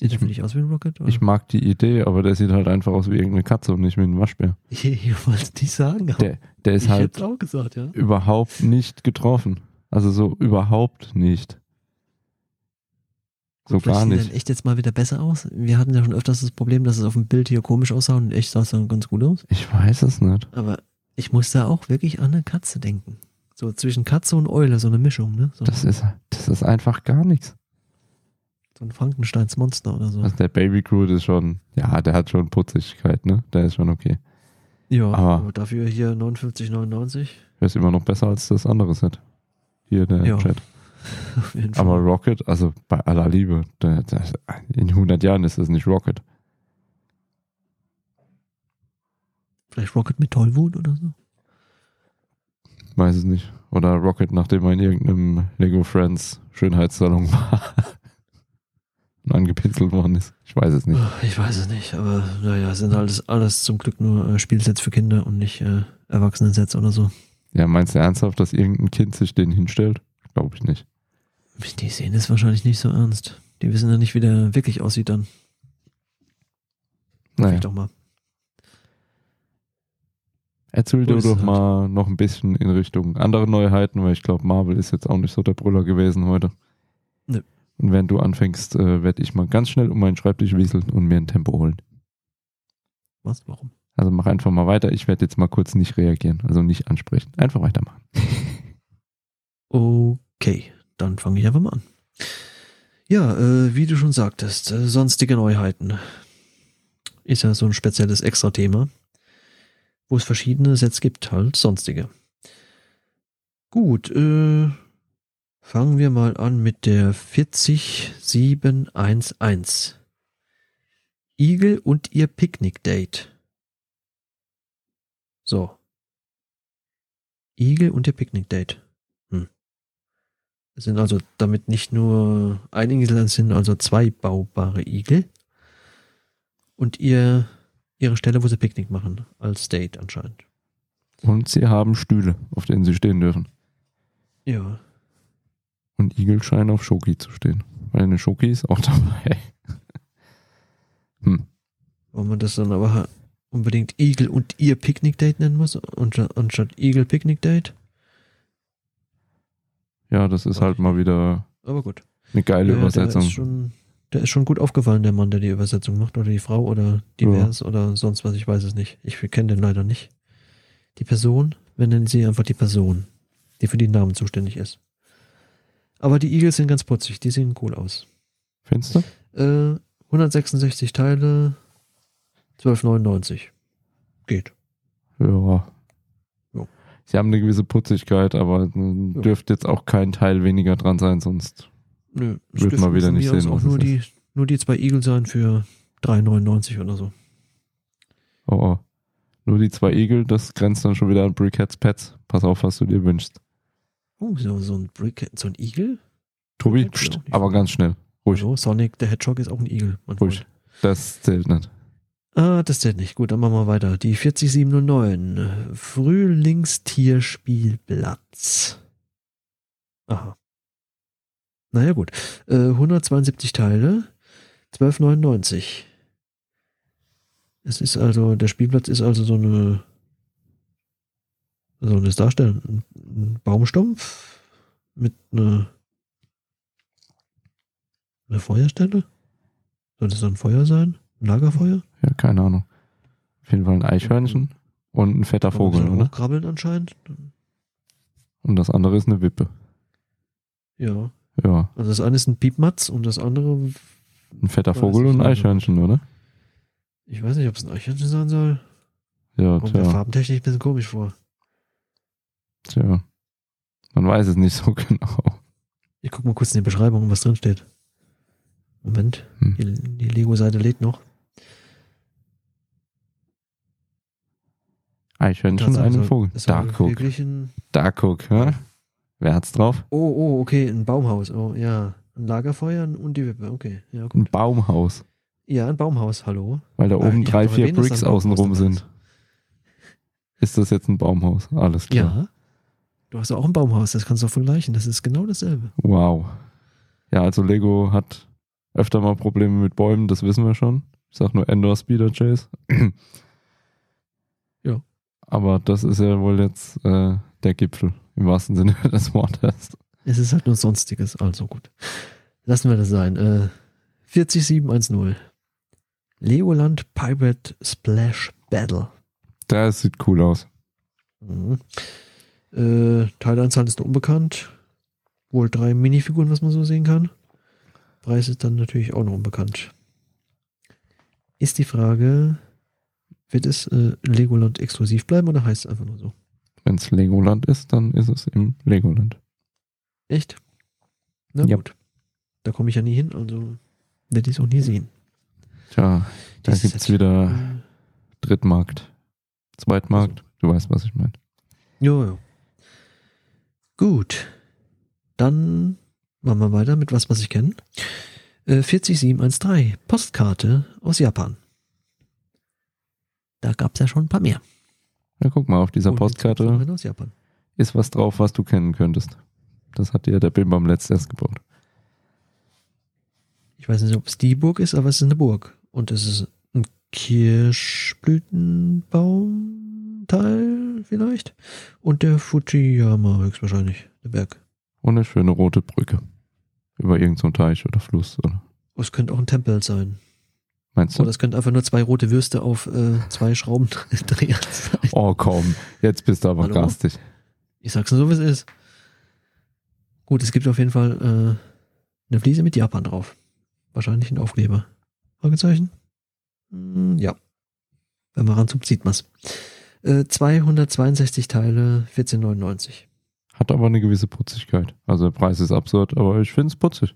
Sieht für dich aus wie ein Rocket? Oder? Ich mag die Idee, aber der sieht halt einfach aus wie irgendeine Katze und nicht wie ein Waschbär. ich, ich wollte es nicht sagen, aber Der, der ist halt gesagt, ja. überhaupt nicht getroffen. Also so überhaupt nicht. So vielleicht gar sieht nicht. dann echt jetzt mal wieder besser aus. Wir hatten ja schon öfters das Problem, dass es auf dem Bild hier komisch aussah und echt sah es dann ganz gut aus. Ich weiß es nicht. Aber ich muss da auch wirklich an eine Katze denken. So zwischen Katze und Eule, so eine Mischung, ne? So, Das ist, das ist einfach gar nichts. So ein Frankensteins Monster oder so. Also der Baby Groot ist schon, ja, der hat schon Putzigkeit, ne? Der ist schon okay. ja, aber- dafür hier 59,99. Der ist immer noch besser als das andere Set. Hier der Ja. Chat. Auf jeden Fall. Aber Rocket, also bei aller Liebe, der, der, in 100 Jahren ist das nicht Rocket. Vielleicht Rocket mit Tollwut oder so? Weiß es nicht. Oder Rocket, nachdem er in irgendeinem Lego Friends Schönheitssalon war angepinselt worden ist. Ich weiß es nicht. Ich weiß es nicht, aber naja, sind alles, alles zum Glück nur äh, Spielsets für Kinder und nicht äh, Erwachsenensets oder so. Ja, meinst du ernsthaft, dass irgendein Kind sich den hinstellt? Glaube ich nicht. Die sehen es wahrscheinlich nicht so ernst. Die wissen ja nicht, wie der wirklich aussieht dann. Naja, Vielleicht doch mal. erzähl dir es doch halt. mal noch ein bisschen in Richtung andere Neuheiten, weil ich glaube, Marvel ist jetzt auch nicht so der Brüller gewesen heute. Nö. Und während du anfängst, äh, werde ich mal ganz schnell um meinen Schreibtisch wieseln und mir ein Tempo holen. Was? Warum? Also mach einfach mal weiter. Ich werde jetzt mal kurz nicht reagieren, also nicht ansprechen. Einfach weitermachen. Okay, dann fange ich einfach mal an. Ja, äh, wie du schon sagtest, äh, sonstige Neuheiten. Ist ja so ein spezielles Extra-Thema, wo es verschiedene Sets gibt, halt sonstige. Gut, äh, fangen wir mal an mit der 40711. Igel und ihr Picknick-Date. So. Igel und ihr Picknick-Date. Es sind also damit nicht nur ein Igel, es sind also zwei baubare Igel. Und ihr, ihre Stelle, wo sie Picknick machen, als Date anscheinend. Und sie haben Stühle, auf denen sie stehen dürfen. Ja. Und Igel scheinen auf Schoki zu stehen. Weil eine Schoki ist auch dabei. hm. Warum man das dann aber unbedingt Igel und ihr Picknick Date nennen muss, anstatt, Igel Picknick Date. Ja, das ist halt mal wieder Aber gut. eine geile Ja, Der Übersetzung. ist, schon, der ist schon gut aufgefallen, der Mann, der die Übersetzung macht, oder die Frau, oder divers, oder sonst was, ich weiß es nicht. Ich kenne den leider nicht. Die Person, wir nennen sie einfach die Person, die für die Namen zuständig ist. Aber die Eagles sind ganz putzig, die sehen cool aus. Findest du? Äh, 166 Teile, 12,99. Geht. Ja. Ja. Sie haben eine gewisse Putzigkeit, aber Ja. dürfte jetzt auch kein Teil weniger dran sein, sonst. Nö, Wird mal wieder nicht sehen, auch nur die, nur die zwei Eagles sein für 3,99 oder so. Oh, oh. Nur die zwei Igel, das grenzt dann schon wieder an Brickheads Pets. Pass auf, was du dir wünschst. Oh, so, so ein Brick, so ein Igel? Tobi, pst, aber ganz schnell. Ruhig, Hallo, Sonic the Hedgehog ist auch ein Igel. Ruhig. Das zählt nicht. Ah, das zählt nicht. Gut, dann machen wir weiter. Die 40709. Frühlingstierspielplatz. Aha. Naja, gut. Äh, 172 Teile. 12,99. Es ist also, der Spielplatz ist also so eine, so eine Darstellung. Ein, ein Baumstumpf mit einer, eine Feuerstelle? Soll das dann Feuer sein? Ein Lagerfeuer? Ja, keine Ahnung. Auf jeden Fall ein Eichhörnchen und ein fetter Vogel, oder? Krabbeln anscheinend. Und das andere ist eine Wippe. Ja. Ja, Also das eine ist ein Piepmatz und das andere, ein fetter Vogel und ein. Eichhörnchen, oder? ich weiß nicht, ob es ein Eichhörnchen sein soll. Ja, Kommt tja, farbentechnisch ein bisschen komisch vor. Tja. Man weiß es nicht so genau. Ich guck mal kurz in die Beschreibung, was drin steht. Moment, Hm. die, die Lego-Seite lädt noch. Eichhörnchen und Tatsache, einen soll- Vogel. Dark ein, Dark Oak, ja? Wer hat's drauf? oh, oh, okay, ein Baumhaus. Oh, ja. Ein Lagerfeuer und die Wippe. Okay, ja, Ein gut. Baumhaus. Ja, ein Baumhaus, hallo. Weil da Ah, oben ihr drei, vier Bricks ein außenrum sind. Ist das jetzt ein Baumhaus? Alles klar. Ja. Du hast auch ein Baumhaus, das kannst du doch vergleichen. Das ist genau dasselbe. Wow. Ja, also Lego hat öfter mal Probleme mit Bäumen, das wissen wir schon. Ich sag nur Endor Speeder Chase. Ja. Aber das ist ja wohl jetzt äh, der Gipfel, im wahrsten Sinne des Wortes. Es ist halt nur Sonstiges, also gut. Lassen wir das sein. Äh, 40710. Legoland Pirate Splash Battle. Das sieht cool aus. Mhm. Äh, Teilanzahl ist noch unbekannt. Wohl drei Minifiguren, was man so sehen kann. Preis ist dann natürlich auch noch unbekannt. Ist die Frage, wird es äh, Legoland exklusiv bleiben oder heißt es einfach nur so? Wenn es Legoland ist, dann ist es im Legoland. Echt? Na Ja. gut. Da komme ich ja nie hin, also werde ich es auch nie sehen. Tja, da gibt's Set. wieder Äh, Drittmarkt, Zweitmarkt. Du weißt, was ich meine. Jo, jo. Gut. Dann machen wir weiter mit was, was ich kenne. Äh, 40713. Postkarte aus Japan. Da gab es ja schon ein paar mehr. Ja, guck mal, auf dieser Und Postkarte Zugfahren aus Japan. ist was drauf, was du kennen könntest. Das hat dir der Bimbam letzt erst gebaut. Ich weiß nicht, ob es die Burg ist, aber es ist eine Burg. Und es ist ein Kirschblütenbaumteil vielleicht. Und der Fujiyama höchstwahrscheinlich, der Berg. Und eine schöne rote Brücke. Über irgendeinen so Teich oder Fluss, oder? Es könnte auch ein Tempel sein. Meinst du? Oder es könnte einfach nur zwei rote Würste auf äh, zwei Schrauben drehen. Oh komm, jetzt bist du aber Hallo? garstig. Ich sag's nur so, wie es ist. Gut, es gibt auf jeden Fall äh, eine Fliese mit Japan drauf. Wahrscheinlich ein Aufkleber. Fragezeichen? Hm, ja. Wenn man ranzoomt, sieht man's. Äh, 262 Teile, 14,99. Hat aber eine gewisse Putzigkeit. Also der Preis ist absurd, aber ich finde es putzig.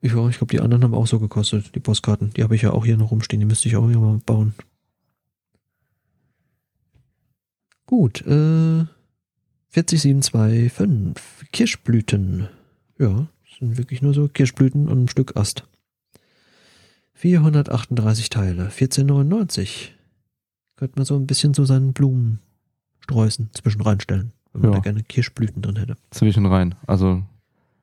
Ich, ja, ich glaube, die anderen haben auch so gekostet, die Postkarten. Die habe ich ja auch hier noch rumstehen, die müsste ich auch hier mal bauen. Gut, äh, 40725, Kirschblüten. Ja, das sind wirklich nur so Kirschblüten und ein Stück Ast. 438 Teile, 14,99. Könnte man so ein bisschen so seinen Blumensträußen zwischen reinstellen, wenn man Ja. da gerne Kirschblüten drin hätte. Zwischen rein. Also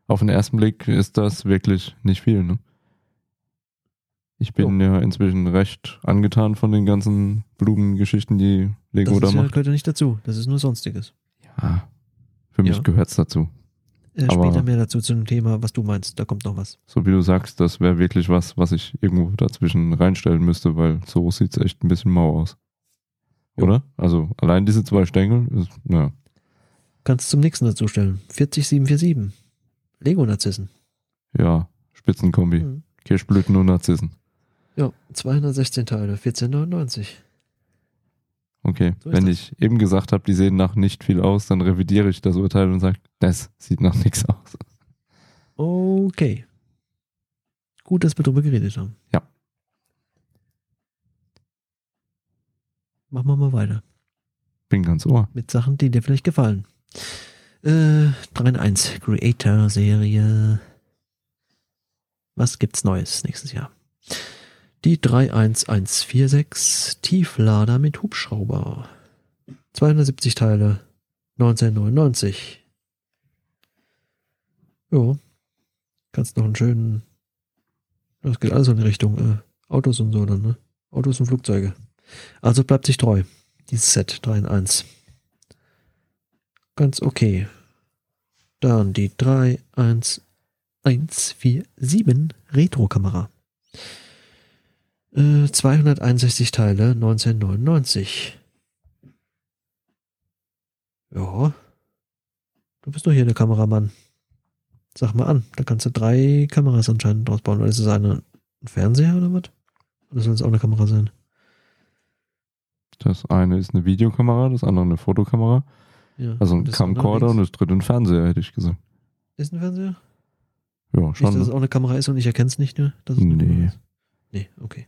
auf den ersten Blick ist das wirklich nicht viel. Ne? Ich bin ja inzwischen recht angetan von den ganzen Blumengeschichten, die Lego Das da macht. gehört ja nicht dazu, das ist nur Sonstiges. Ja, für mich Ja. gehört's dazu. Äh, Aber- später mehr dazu zu dem Thema, was du meinst. Da kommt noch was. So wie du sagst, das wäre wirklich was, was ich irgendwo dazwischen reinstellen müsste, weil so sieht's echt ein bisschen mau aus. Ja. Oder? Also allein diese zwei Stängel ist, ja. Kannst zum nächsten dazu stellen. 40747. Lego-Narzissen. Ja, Spitzenkombi. Mhm. Kirschblüten und Narzissen. Ja, 216 Teile, 14,99. Okay, So wenn das. ich eben gesagt habe, die sehen nach nicht viel aus, dann revidiere ich das Urteil und sage, das sieht nach nichts aus. Okay. Gut, dass wir drüber geredet haben. Ja. Machen wir mal weiter. Bin ganz ohr. Mit Sachen, die dir vielleicht gefallen. Äh, 3 in 1 Creator-Serie. Was gibt's Neues nächstes Jahr? Die 31146 Tieflader mit Hubschrauber. 270 Teile. 1999. Jo. Kannst noch einen schönen. Das geht alles in die Richtung äh, Autos und so dann, ne? Autos und Flugzeuge. Also bleibt sich treu. Dieses Set 3 in 1. Ganz okay. Dann die 31147 Retro-Kamera. Äh, 261 Teile 1999. Ja. Du bist doch hier der Kameramann. Sag mal an, da kannst du drei Kameras anscheinend draus bauen. Oder ist es eine, ein Fernseher oder was? Oder soll es auch eine Kamera sein? Das eine ist eine Videokamera, das andere eine Fotokamera. Ja. Also ein Camcorder und das dritte ein Fernseher, hätte ich gesagt. Ist ein Fernseher? Ja, Nicht, dass es schon. auch eine Kamera ist und ich erkenne es nicht, ne? Dass es Nee. Nee, okay.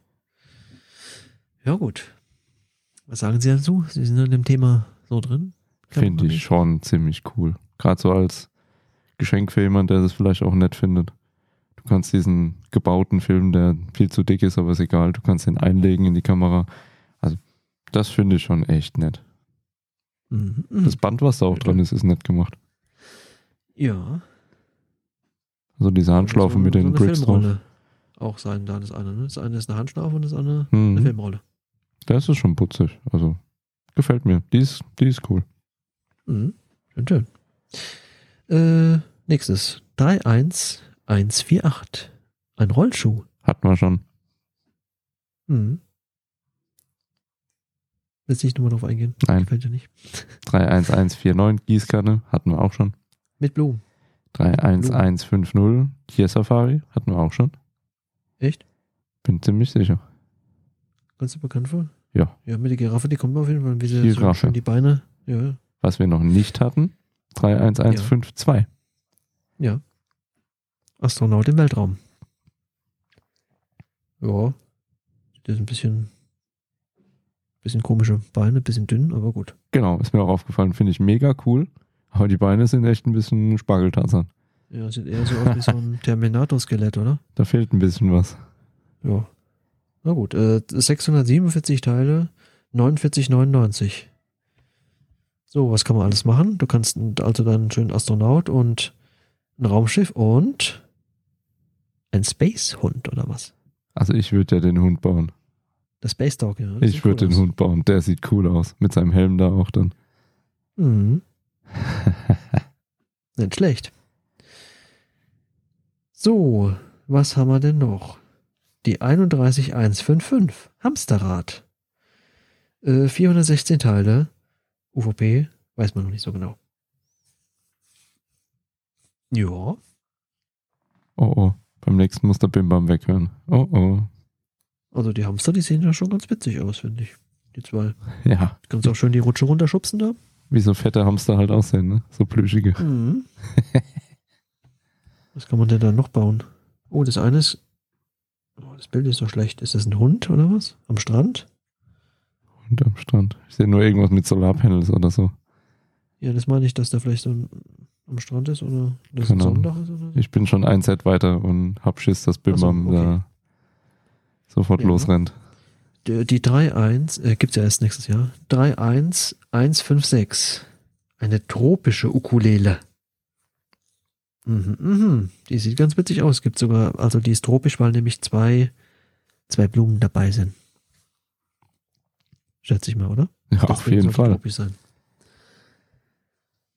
Ja, gut. Was sagen Sie dazu? Sie sind in dem Thema so drin? Finde ich schon ziemlich cool. Gerade so als Geschenk für jemanden, der das vielleicht auch nett findet. Du kannst diesen gebauten Film, der viel zu dick ist, aber ist egal, du kannst den einlegen in die Kamera. Das finde ich schon echt nett. Mhm. Das Band, was da auch dran ist, ist nett gemacht. ja. Also diese Handschlaufe so, mit so den eine Bricks drauf. Filmrolle auch sein, da das eine. Ne? Das eine ist eine Handschlaufe und das andere eine Mhm. Filmrolle. Das ist schon putzig. Also, gefällt mir. Die ist, die ist cool. Mhm. Schön, schön. Äh, nächstes. 31148. Ein Rollschuh. Hatten wir schon. Mhm. Willst du nicht nochmal drauf eingehen? Nein. Gefällt dir nicht. 31149 Gießkanne hatten wir auch schon. Mit Blumen. 31150 Tier Safari hatten wir auch schon. Echt? Bin ziemlich sicher. Ganz bekannt vor? Ja. Ja, mit der Giraffe, die kommt auf jeden Fall, wie sie so Giraffe. schön die Beine. Ja, Was wir noch nicht hatten, 31152. ja. Astronaut im Weltraum. Ja. Das ist ein bisschen, bisschen komische Beine, bisschen dünn, aber gut. Genau, ist mir auch aufgefallen. Finde ich mega cool. Aber die Beine sind echt ein bisschen Spargeltarzan. Ja, sieht eher so aus wie so ein Terminator-Skelett, oder? Da fehlt ein bisschen was. Ja. Na gut, äh, 647 Teile, 49,99. So, was kann man alles machen? Du kannst also dann einen schönen Astronaut und ein Raumschiff und ein Space-Hund oder was? Also ich würde ja den Hund bauen. Der Space Dog, ja. das Ich würde cool den aus. Hund bauen. Der sieht cool aus. Mit seinem Helm da auch dann. Mhm. Nicht schlecht. So, was haben wir denn noch? Die 31155 Hamsterrad. Äh, 416 Teile. UVP, weiß man noch nicht so genau. Ja, Oh oh. Beim nächsten muss der Bimbam weghören. Oh oh. Also die Hamster, die sehen ja schon ganz witzig aus, finde ich. Die zwei. Ja, Kannst auch schön die Rutsche runterschubsen da. wie so fette Hamster halt aussehen, ne? So plüschige. Mhm. Was kann man denn da noch bauen? Oh, das eine ist. Oh, das Bild ist so schlecht. Ist das ein Hund oder was? Am Strand? Und am Strand. Ich sehe nur irgendwas mit Solarpanels oder so. Ja, das meine ich, dass der vielleicht so ein, am Strand ist oder das Keine ein. Sonnendach ist oder so. Ich bin schon ein Set weiter und hab Schiss, dass Bimbam so, okay. da sofort Ja. losrennt. Die, die 3.1, äh, gibt's ja erst nächstes Jahr. 3.1.156. Eine tropische Ukulele. Mhm, mhm. Die sieht ganz witzig aus. Gibt sogar, also die ist tropisch, weil nämlich zwei, zwei Blumen dabei sind. Schätze ich mal, oder? Ja, auf Deswegen jeden sollte Fall. tropisch sein.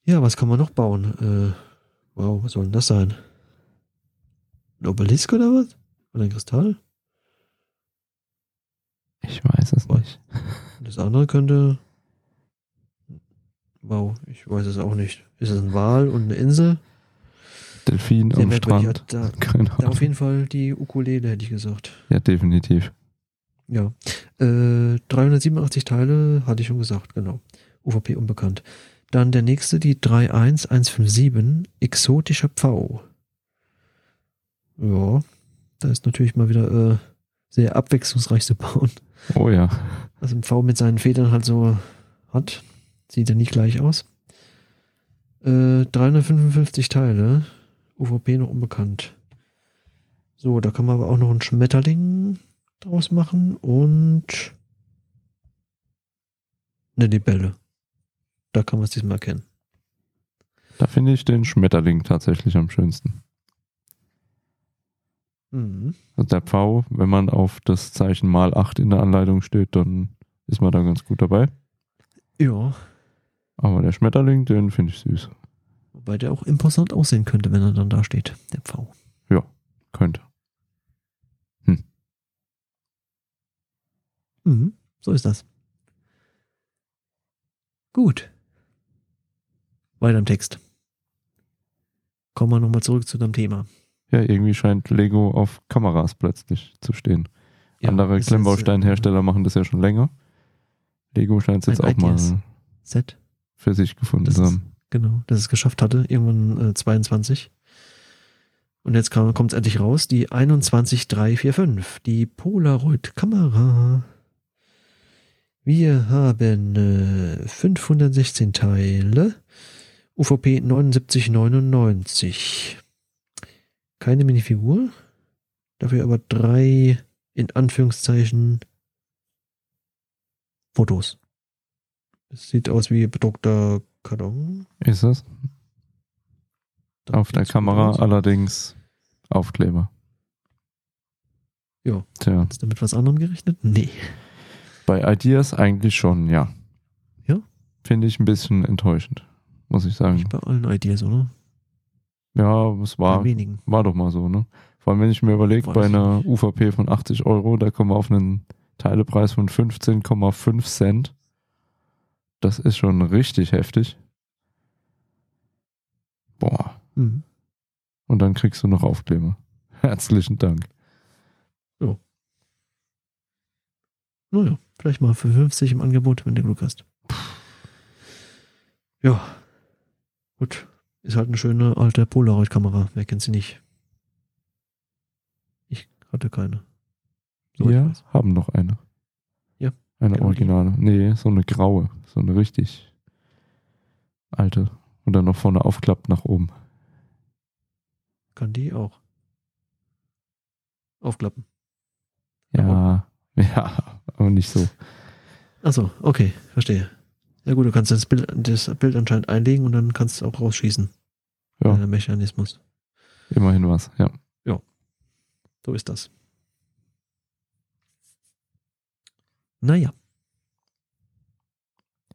Ja, was kann man noch bauen? Äh, wow, was soll denn das sein? Ein Obelisk oder was? Oder ein Kristall? Ich weiß es Was? nicht. Das andere könnte. Wow, ich weiß es auch nicht. Ist es ein Wal und eine Insel? Delfin Sehr am. Strand. Da, Keine da auf jeden Fall die Ukulele, hätte ich gesagt. Ja, definitiv. Ja. Äh, 387 Teile, hatte ich schon gesagt, genau. UVP unbekannt. Dann der nächste, die 31157, exotischer Pfau. Ja, da ist natürlich mal wieder äh, sehr abwechslungsreich zu bauen. Oh ja. Also ein Pfau mit seinen Federn halt so hat. Sieht ja nicht gleich aus. Äh, 355 Teile. UVP noch unbekannt. So, da kann man aber auch noch einen Schmetterling draus machen und eine Libelle. Da kann man es diesmal erkennen. Da finde ich den Schmetterling tatsächlich am schönsten. Mhm. Also der Pfau, wenn man auf das Zeichen mal 8 in der Anleitung steht, dann ist man da ganz gut dabei. Ja, Aber der Schmetterling, den finde ich süß. wobei der auch imposant aussehen könnte, wenn er dann da steht, der Pfau. Könnte. Mhm. So ist das. Gut. Weiter im Text. Kommen wir nochmal zurück zu dem Thema. Ja, irgendwie scheint Lego auf Kameras plötzlich zu stehen. Ja, Andere Klemmbausteinhersteller machen das ja schon länger. Lego scheint es jetzt auch mal Ideas. äh, Set, für sich gefunden zu haben. genau, dass es geschafft hatte, irgendwann äh, 22. Und jetzt kommt es endlich raus, die 21345, die Polaroid-Kamera. Wir haben äh, 516 Teile, UVP 7999. Keine Minifigur, dafür aber drei, in Anführungszeichen, Fotos. Es sieht aus wie bedruckter Karton. Ist es? Da Auf der Kamera aus. allerdings Aufkleber. Ja. Tja, Hast du mit was anderem gerechnet? Nee. bei Ideas eigentlich schon, ja. Ja? Finde ich ein bisschen enttäuschend, muss ich sagen. Nicht bei allen Ideas, oder? Ja, es war, war doch mal so, ne? Vor allem, wenn ich mir überlege, bei einer nicht. UVP von 80 Euro, da kommen wir auf einen Teilepreis von 15,5 Cent. Das ist schon richtig heftig. Boah. Mhm. Und dann kriegst du noch Aufkleber. Herzlichen Dank. Naja, vielleicht mal für 50 im Angebot, wenn du Glück hast. Ja. Gut. Ist halt eine schöne alte Polaroid-Kamera. Wer kennt sie nicht? Ich hatte keine. So, Wir haben noch eine. Ja. Eine Genau die. originale. Nee, so eine graue. So eine richtig alte. Und dann noch vorne aufklappt nach oben. Kann die auch. Aufklappen. Ja, ja, aber nicht so. Achso, okay, verstehe. Ja gut, du kannst das Bild, das Bild anscheinend einlegen und dann kannst du auch rausschießen. Ja. Der Mechanismus. Immerhin was, ja. So ist das. Naja.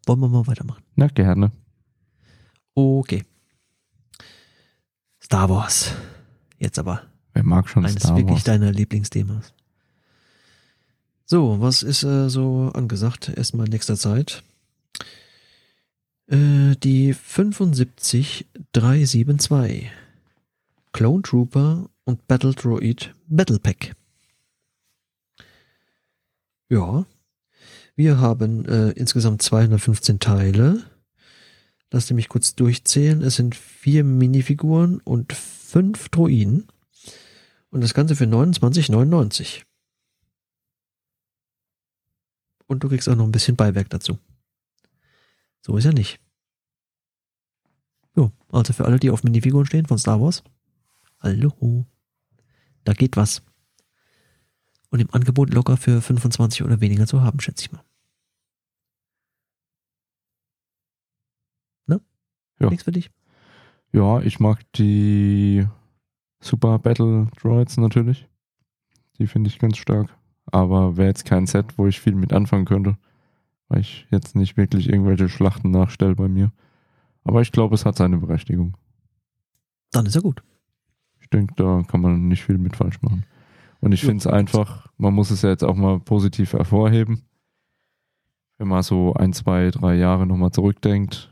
Wollen wir mal weitermachen? Na, gerne. Okay. Star Wars. Jetzt aber Wer mag schon eines Star wirklich Wars? deiner Lieblingsthemas. So, was ist äh, so angesagt erstmal in nächster Zeit? Äh, die 75372 Clone Trooper und Battle Droid Battle Pack. Ja, wir haben äh, insgesamt 215 Teile. Lass mich kurz durchzählen. Es sind vier Minifiguren und fünf Droiden. Und das Ganze für 29,99. Und du kriegst auch noch ein bisschen Beiwerk dazu. So ist ja nicht. Jo, also für alle, die auf Minifiguren stehen von Star Wars. Hallo. Da geht was. Und im Angebot locker für 25 oder weniger zu haben, schätze ich mal. Ne? Ja. Nichts für dich? Ja, ich mag die Super Battle Droids natürlich. Die finde ich ganz stark. Aber wäre jetzt kein Set, wo ich viel mit anfangen könnte. Weil ich jetzt nicht wirklich irgendwelche Schlachten nachstelle bei mir. Aber ich glaube, es hat seine Berechtigung. Dann ist er gut. Ich denke, da kann man nicht viel mit falsch machen. Und ich finde es einfach, man muss es ja jetzt auch mal positiv hervorheben. Wenn man so ein, zwei, drei Jahre nochmal zurückdenkt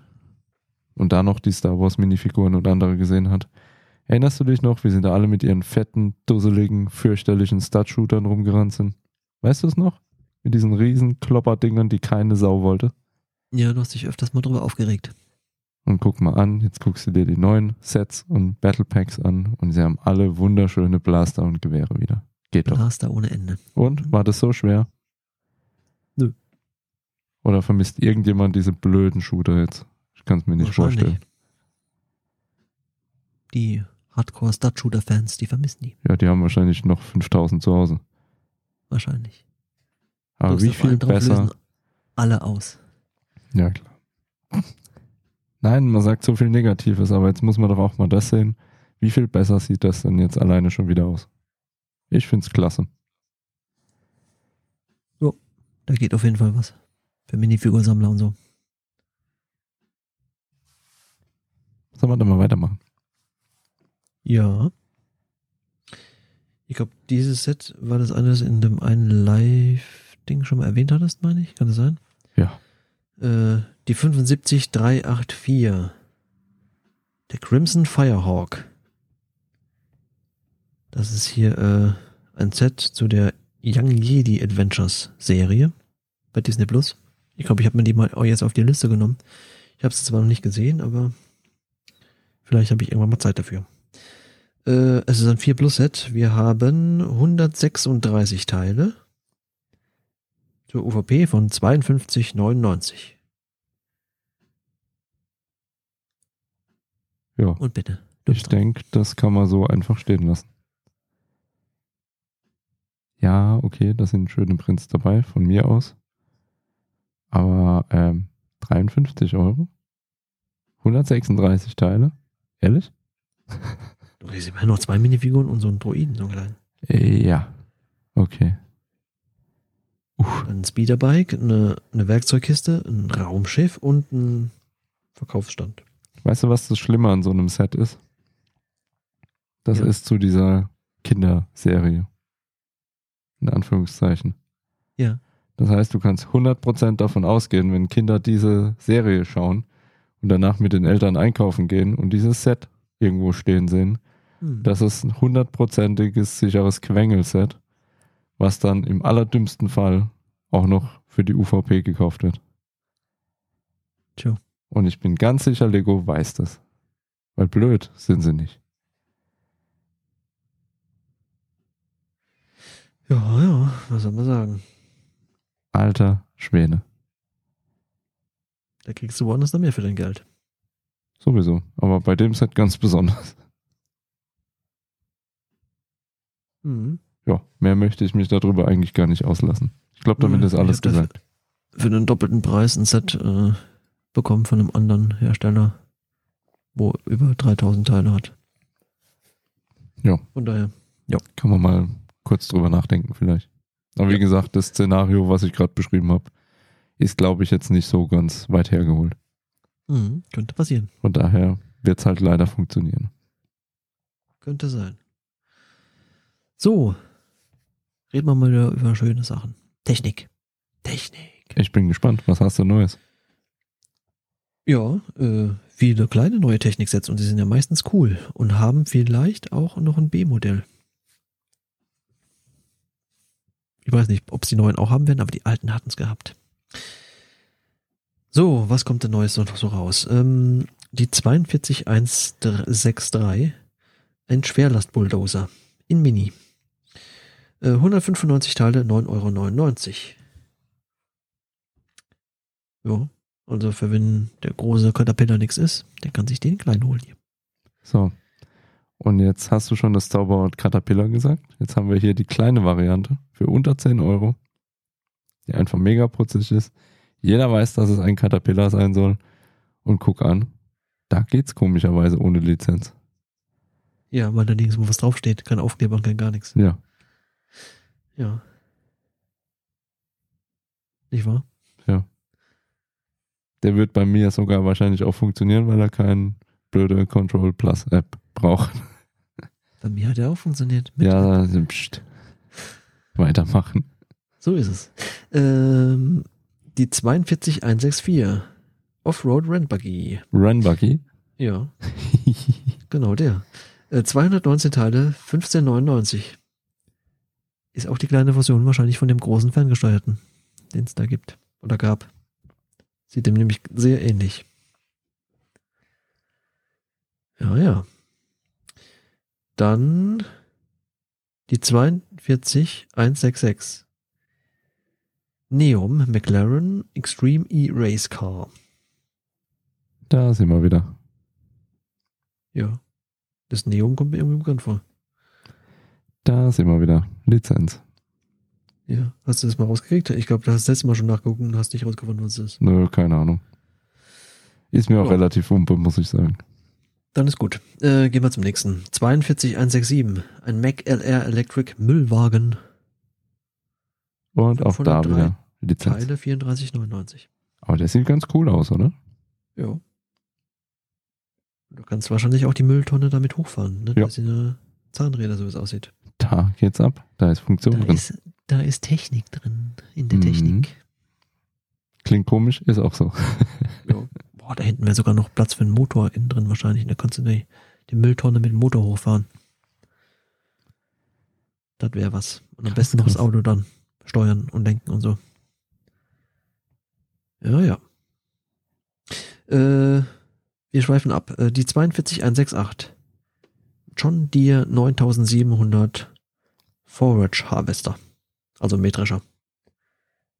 und da noch die Star Wars Minifiguren und andere gesehen hat. Erinnerst du dich noch, wie sie da alle mit ihren fetten, dusseligen, fürchterlichen Stud-Shootern rumgerannt sind? Weißt du es noch? Mit diesen riesen Klopperdingern, die keine Sau wollte. Ja, du hast dich öfters mal drüber aufgeregt. Und guck mal an, jetzt guckst du dir die neuen Sets und Battle Packs an und sie haben alle wunderschöne Blaster und Gewehre wieder. Geht doch. Blaster ohne Ende. Und? War das so schwer? Nö. Oder vermisst irgendjemand diese blöden Shooter jetzt? Ich kann es mir nicht vorstellen. Die Hardcore-Stud-Shooter-Fans, die vermissen die. Ja, die haben wahrscheinlich noch 5000 zu Hause. Wahrscheinlich. Aber Drückst wie viel besser? Alle aus. Ja, klar. Nein, man sagt so viel Negatives, aber jetzt muss man doch auch mal das sehen. Wie viel besser sieht das denn jetzt alleine schon wieder aus? Ich find's klasse. Da geht auf jeden Fall was. Für Minifigursammler und so. Sollen wir dann mal weitermachen? Ja. Ich glaube, dieses Set war das eine, das in dem einen Live-Ding schon mal erwähnt hattest, meine ich. Kann das sein? Ja. Äh, die 75384. Der Crimson Firehawk. Das ist hier äh, ein Set zu der Young Jedi Adventures Serie bei Disney Plus. Ich glaube, ich habe mir die mal auch jetzt auf die Liste genommen. Ich habe es zwar noch nicht gesehen, aber vielleicht habe ich irgendwann mal Zeit dafür. Äh, es ist ein 4 Plus Set. Wir haben 136 Teile zur UVP von 52,99. Ja. Und bitte. Ich denke, das kann man so einfach stehen lassen. Ja, okay, da sind schöne Prints dabei, von mir aus. Aber ähm, 53 Euro? 136 Teile? Ehrlich? Du kriegst immerhin noch zwei Minifiguren und so einen Droiden, so einen kleinen. Äh, ja. Okay. Ein Speederbike, eine, eine Werkzeugkiste, ein Raumschiff und ein Verkaufsstand. weißt du, was das Schlimme an so einem Set ist? Das Ja. ist zu dieser Kinderserie. In Anführungszeichen. Ja. Das heißt, du kannst 100% davon ausgehen, wenn Kinder diese Serie schauen und danach mit den Eltern einkaufen gehen und dieses Set irgendwo stehen sehen, Hm. das ist ein hundertprozentiges sicheres Quengelset, was dann im allerdümmsten Fall auch noch für die UVP gekauft wird. Tja. Und ich bin ganz sicher, Lego weiß das. Weil blöd sind sie nicht. Ja, ja, was soll man sagen? Alter Schwäne. Da kriegst du woanders noch mehr für dein Geld. Sowieso. Aber bei dem Set ganz besonders. Mhm. Ja, mehr möchte ich mich darüber eigentlich gar nicht auslassen. Ich glaube, damit Ja, ist alles gesagt. Für einen doppelten Preis ein Set äh, bekommen von einem anderen Hersteller, wo über 3000 Teile hat. Ja. Von daher. Kann man mal kurz drüber nachdenken vielleicht. Aber wie Ja. gesagt, das Szenario, was ich gerade beschrieben habe, ist, glaube ich, jetzt nicht so ganz weit hergeholt. Mhm. Könnte passieren. Von daher wird es halt leider funktionieren. Könnte sein. So. Reden wir mal wieder über schöne Sachen. Technik. Technik. Ich bin gespannt. Was hast du Neues? Ja, äh, viele kleine neue Techniksets und die sind ja meistens cool und haben vielleicht auch noch ein B-Modell. Ich weiß nicht, ob es die neuen auch haben werden, aber die alten hatten es gehabt. So, was kommt denn Neues noch so raus? Ähm, die 42163, ein Schwerlastbulldozer in Mini. Äh, 195 Teile, 9,99 Euro. Ja, also für wenn der große Caterpillar nichts ist, der kann sich den kleinen holen hier. So. Und jetzt hast du schon das Zauberwort Caterpillar gesagt. Jetzt haben wir hier die kleine Variante für unter 10 Euro, die einfach mega putzig ist. Jeder weiß, dass es ein Caterpillar sein soll. Und guck an, da geht's komischerweise ohne Lizenz. Ja, weil da nirgendwo was draufsteht. Kein Aufkleber und kein gar nichts. Ja, Ja. Nicht wahr? der wird bei mir sogar wahrscheinlich auch funktionieren, weil er keine blöde Control Plus App braucht. Bei mir hat er auch funktioniert. Mit- Ja, pst. weitermachen. So ist es. Ähm, die 42164. Offroad Rennbuggy. Run Buggy. Ja, genau der. Äh, 219 Teile, 1599. Ist auch die kleine Version wahrscheinlich von dem großen ferngesteuerten, den es da gibt oder gab. Sieht dem nämlich sehr ähnlich. Ja, ja. Dann die 42166. Neum McLaren Extreme E Race Car. Da sind wir wieder. Ja. Das Neum kommt mir irgendwie bekannt vor. Da sind wir wieder. Lizenz. Ja. Hast du das mal rausgekriegt? Ich glaube, du hast das letzte Mal schon nachgeguckt und hast nicht rausgefunden, was es ist. Nö, keine Ahnung. Ist mir auch Ja. relativ umpe, muss ich sagen. Dann ist gut. Äh, gehen wir zum nächsten. 42167. Ein Mac LR Electric Müllwagen. Und auch da 503 wieder Lizenz. Teile 3499. Aber der sieht ganz cool aus, oder? Ja. Du kannst wahrscheinlich auch die Mülltonne damit hochfahren. Ne? Ja. Das sind Zahnräder, so wie es aussieht. Da geht's ab. Da ist Funktion Da drin. ist, da ist Technik drin. In der Mhm. Technik. Klingt komisch, ist auch so. Ja. Boah, da hinten wäre sogar noch Platz für einen Motor innen drin wahrscheinlich. Da kannst du die, die Mülltonne mit dem Motor hochfahren. Das wäre was. Und am Krass, besten noch das. Auto dann steuern und lenken und so. Ja, ja. Äh, wir schweifen ab. Äh, die 42168. John Deere 9700 Forage Harvester. Also Mähdrescher.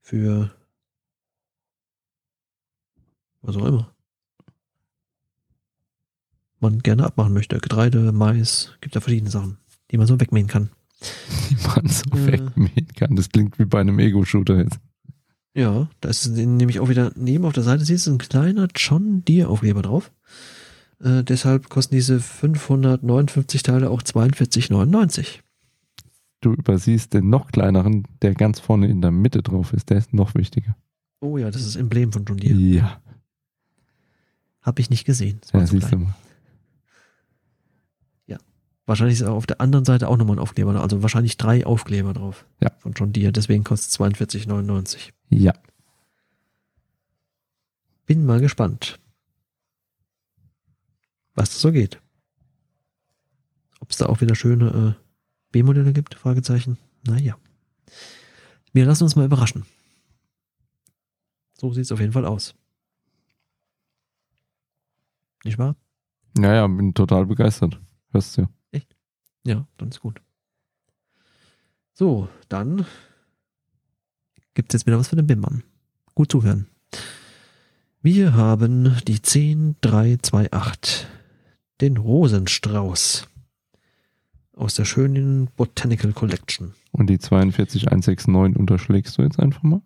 Für was auch immer. Man gerne abmachen möchte. Getreide, Mais, gibt da verschiedene Sachen, die man so wegmähen kann. Die man so Äh. wegmähen kann. Das klingt wie bei einem Ego-Shooter jetzt. Ja, da ist nämlich auch wieder neben auf der Seite siehst du ein kleiner John Deere Aufkleber drauf. Äh, deshalb kosten diese 559 Teile auch 42,99. Du übersiehst den noch kleineren, der ganz vorne in der Mitte drauf ist. Der ist noch wichtiger. Oh ja, das ist das Emblem von John Deere. Ja, Habe ich nicht gesehen. Das ja siehst du mal. Wahrscheinlich ist auf der anderen Seite auch nochmal ein Aufkleber, also wahrscheinlich drei Aufkleber drauf. Ja. Von John Deere, deswegen kostet es 42,99. Ja, Bin mal gespannt, was das so geht. Ob es da auch wieder schöne äh, B-Modelle gibt? Fragezeichen. Naja. Wir lassen uns mal überraschen. So sieht es auf jeden Fall aus. Nicht wahr? ja, ja, bin total begeistert. Hörst du ja. Ja, dann ist gut. So, dann gibt es jetzt wieder was für den Bimmann. Gut zuhören. Wir haben die 10328, den Rosenstrauß aus der schönen Botanical Collection. Und die 42169 unterschlägst du jetzt einfach mal?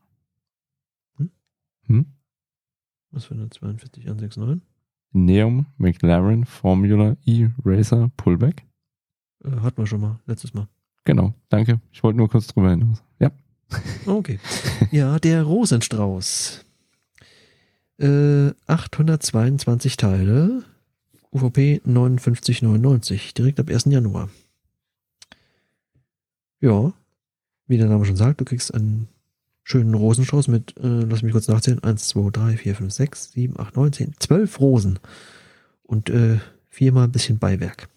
Hm? Hm? Was für eine 42169? Neum McLaren Formula E Racer Pullback. Äh, hatten wir schon mal, letztes Mal. Genau, danke. Ich wollte nur kurz drüber hinaus. Ja. Okay. Ja, der Rosenstrauß. Äh, 822 Teile. UVP 59,99. Direkt ab 1. Januar. Ja, wie der Name schon sagt, du kriegst einen schönen Rosenstrauß mit, äh, lass mich kurz nachzählen, 1, 2, 3, 4, 5, 6, 7, 8, 9, 10, 12 Rosen. Und äh, viermal ein bisschen Beiwerk.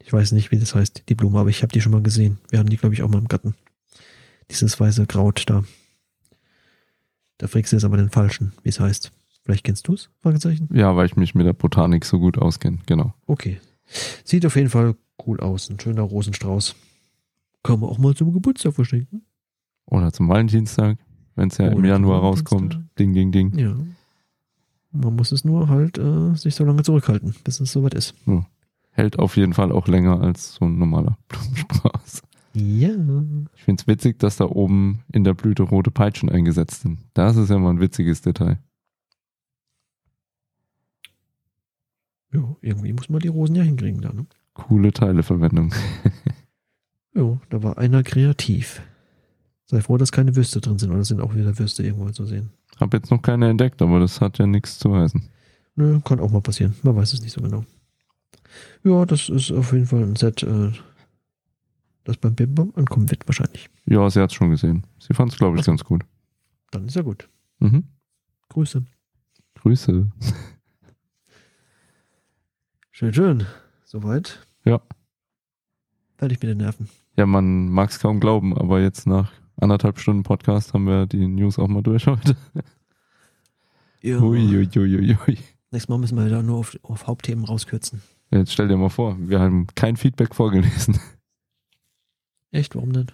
Ich weiß nicht, wie das heißt, die Blume, aber ich habe die schon mal gesehen. Wir haben die, glaube ich, auch mal im Garten. Dieses weiße Kraut da. Da fragst du jetzt aber den falschen, wie es heißt. Vielleicht kennst du es? Ja, weil ich mich mit der Botanik so gut auskenne. Genau. Okay. Sieht auf jeden Fall cool aus. Ein schöner Rosenstrauß. Kann man auch mal zum Geburtstag verschenken. Oder zum Valentinstag, wenn es ja Oder im Januar rauskommt. Ding, ding, ding. Ja. Man muss es nur halt äh, sich so lange zurückhalten, bis es soweit ist. Hält auf jeden Fall auch länger als so ein normaler Blumenstrauß. Ja. Ich finde es witzig, dass da oben in der Blüte rote Peitschen eingesetzt sind. Das ist ja mal ein witziges Detail. Ja, irgendwie muss man die Rosen ja hinkriegen da, ne? Coole Teileverwendung. Ja, da war einer kreativ. Sei froh, dass keine Würste drin sind, oder sind auch wieder Würste irgendwo zu sehen. Hab jetzt noch keine entdeckt, aber das hat ja nichts zu heißen. Nö, kann auch mal passieren. Man weiß es nicht so genau. Ja, das ist auf jeden Fall ein Set, äh, das beim Bimbam ankommen wird, wahrscheinlich. Ja, sie hat's schon gesehen. Sie fand es, glaube ich, Ach so. ganz gut. Dann ist ja gut. Mhm. Grüße. Grüße. Schön, schön. Soweit. Ja. Fertig mit den Nerven. Ja, man mag es kaum glauben, aber jetzt nach anderthalb Stunden Podcast haben wir die News auch mal durch heute. Ja. Ui, ui, ui, ui, ui. Nächstes Mal müssen wir da nur auf, auf Hauptthemen rauskürzen. Jetzt stell dir mal vor, wir haben kein Feedback vorgelesen, Echt, warum denn?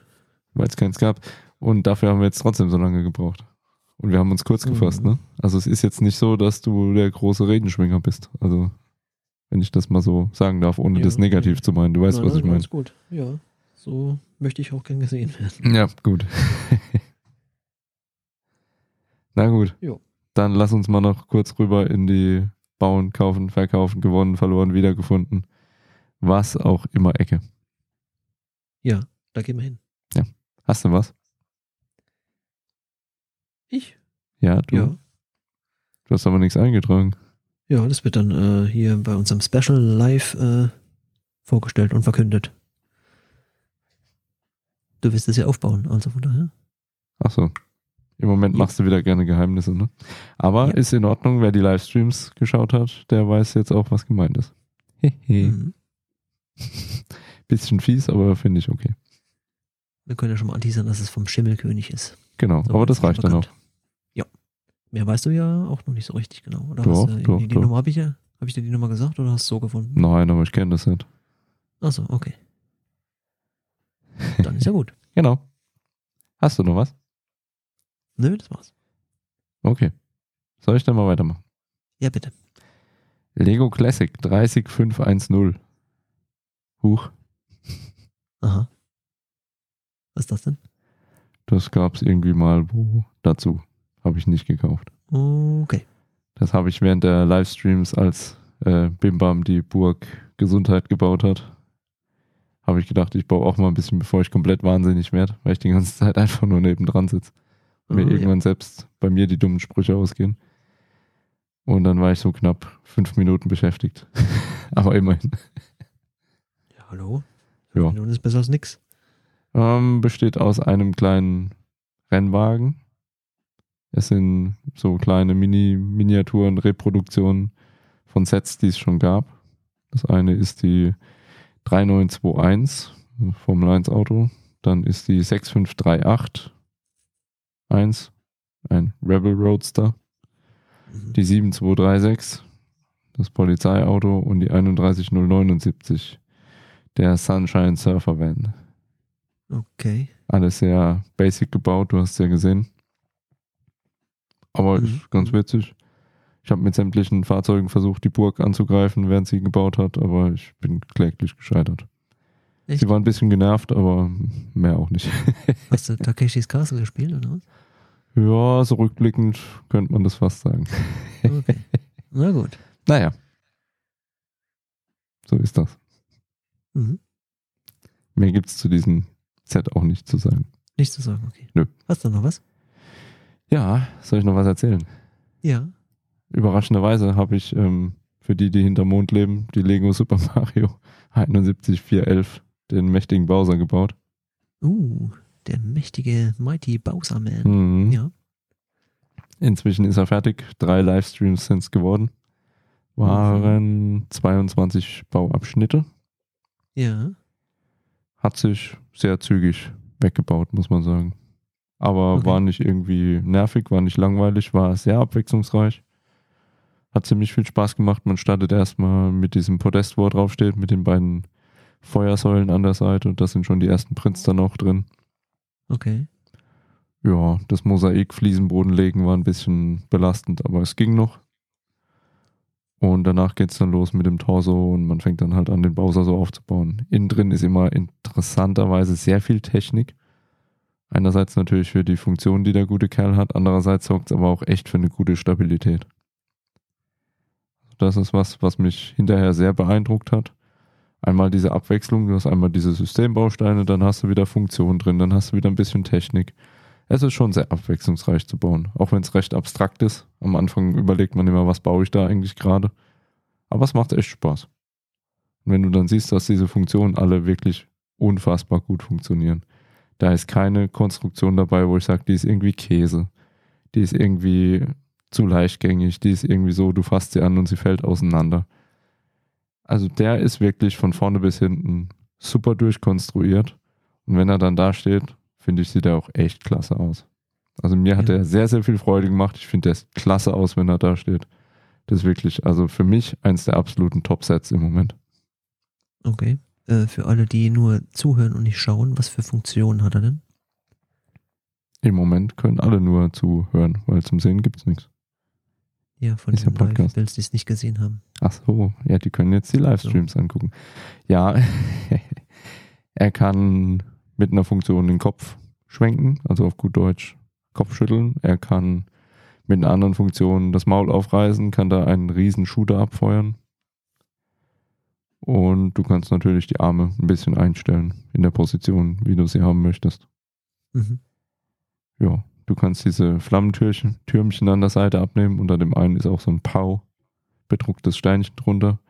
weil es keins gab. Und dafür haben wir jetzt trotzdem so lange gebraucht. Und wir haben uns kurz gefasst, Mhm. ne? Also es ist jetzt nicht so, dass du der große Redenschwinger bist. Also, wenn ich das mal so sagen darf, ohne Ja, das negativ ja. zu meinen. Du weißt, Nein, was nein, ich meine. alles gut. Ja, so möchte ich auch gern gesehen werden. Ja, gut. Na gut. Jo. Dann lass uns mal noch kurz rüber in die Bauen, Kaufen, Verkaufen, gewonnen, verloren, wiedergefunden. Was auch immer Ecke. Ja, da gehen wir hin. Hast du was? Ich? Ja, du. Ja. Du hast aber nichts eingetragen. Ja, das wird dann äh, hier bei unserem Special live äh, vorgestellt und verkündet. Du wirst es ja aufbauen, also von daher. Ach so. Im Moment Ja. machst du wieder gerne Geheimnisse, ne? Aber Ja. ist in Ordnung, wer die Livestreams geschaut hat, der weiß jetzt auch, was gemeint ist. Hehe. Mhm. Bisschen fies, aber finde ich okay. Wir können ja schon mal anteasern, dass es vom Schimmelkönig ist. Genau, So aber das reicht dann auch. Mehr weißt du ja auch noch nicht so richtig genau. Oder Doch, hast du, doch, die, doch. Nummer habe ich ja. Habe ich dir die Nummer gesagt oder hast du so gefunden? Nein, aber ich kenne das nicht. Achso, okay. Dann ist ja gut. Genau. Hast du noch was? Nö, das war's. Okay. Soll ich dann mal weitermachen? Ja, bitte. Lego Classic 30510. Huch, Aha. Was ist das denn? das gab es irgendwie mal wo dazu. Habe ich nicht gekauft. Okay. Das habe ich während der Livestreams, als äh, Bimbam die Burg Gesundheit gebaut hat, habe ich gedacht, ich baue auch mal ein bisschen, bevor ich komplett wahnsinnig werde, weil ich die ganze Zeit einfach nur nebendran sitze. Und mir ja. irgendwann selbst bei mir die dummen Sprüche ausgehen. Und dann war ich so knapp fünf Minuten beschäftigt. Aber immerhin. Ja, hallo? Ja. Nun ist besser als nix. Ähm, besteht aus einem kleinen Rennwagen. Es sind so kleine Mini-Miniaturen, Reproduktionen von Sets, die es schon gab. Das eine ist die 3921 Formel 1 Auto. Dann ist die 6538 1, ein Rebel Roadster. Mhm. Die 7236, das Polizeiauto. Und die 31079, der Sunshine Surfer Van. Okay. Alles sehr basic gebaut, du hast es ja gesehen. Aber Mhm. ist ganz witzig. Ich habe mit sämtlichen Fahrzeugen versucht, die Burg anzugreifen, während sie gebaut hat, aber ich bin kläglich gescheitert. Echt? Sie war ein bisschen genervt, aber mehr auch nicht. Hast du Takeshis Castle gespielt oder was? ja, so rückblickend könnte man das fast sagen. Okay. Na gut. Naja. So ist das. Mhm. Mehr gibt es zu diesem Set auch nicht zu sagen. Nichts zu sagen, okay. Nö. Hast du noch was? Ja, soll ich noch was erzählen? Ja. Überraschenderweise habe ich ähm, für die, die hinterm Mond leben, die Lego Super Mario 71411, den mächtigen Bowser gebaut. Uh, der mächtige Mighty Bowser Man. Mhm. Ja. Inzwischen ist er fertig. Drei Livestreams sind es geworden. Waren 22 Bauabschnitte. Ja. Hat sich sehr zügig weggebaut, muss man sagen. Aber Okay. war nicht irgendwie nervig, war nicht langweilig, war sehr abwechslungsreich. Hat ziemlich viel Spaß gemacht. Man startet erstmal mit diesem Podest, wo er draufsteht, mit den beiden Feuersäulen an der Seite. Und da sind schon die ersten Prints dann auch drin. Okay. Ja, das Mosaik Fliesenboden legen war ein bisschen belastend, aber es ging noch. Und danach geht's dann los mit dem Torso und man fängt dann halt an, den Bowser so aufzubauen. Innen drin ist immer interessanterweise sehr viel Technik. Einerseits natürlich für die Funktion, die der gute Kerl hat, andererseits sorgt es aber auch echt für eine gute Stabilität. Das ist was, was mich hinterher sehr beeindruckt hat. Einmal diese Abwechslung, du hast einmal diese Systembausteine, dann hast du wieder Funktion drin, dann hast du wieder ein bisschen Technik. Es ist schon sehr abwechslungsreich zu bauen, auch wenn es recht abstrakt ist. Am Anfang überlegt man immer, was baue ich da eigentlich gerade. Aber es macht echt Spaß. Und wenn du dann siehst, dass diese Funktionen alle wirklich unfassbar gut funktionieren, da ist keine Konstruktion dabei, wo ich sage, die ist irgendwie Käse, die ist irgendwie zu leichtgängig, die ist irgendwie so, du fasst sie an und sie fällt auseinander. Also der ist wirklich von vorne bis hinten super durchkonstruiert. Und wenn er dann da steht, finde ich, sieht er auch echt klasse aus. Also mir hat Ja. er sehr, sehr viel Freude gemacht. Ich finde, der sieht klasse aus, wenn er da steht. Das ist wirklich, also für mich eins der absoluten Top-Sets im Moment. Okay. Äh, für alle, die nur zuhören und nicht schauen, was für Funktionen hat er denn? Im Moment können alle nur zuhören, weil zum Sehen gibt es nichts. Ja, von Ist ja den Podcast. Live-Bills, die es nicht gesehen haben. Ach so, ja, die können jetzt die Livestreams angucken. Ja, er kann mit einer Funktion den Kopf schwenken, also auf gut Deutsch Kopf schütteln. Er kann mit einer anderen Funktion das Maul aufreißen, kann da einen riesen Shooter abfeuern. Und du kannst natürlich die Arme ein bisschen einstellen in der Position, wie du sie haben möchtest. Mhm. Ja, du kannst diese Flammentürchen Türmchen an der Seite abnehmen. Unter dem einen ist auch so ein Pau bedrucktes Steinchen drunter.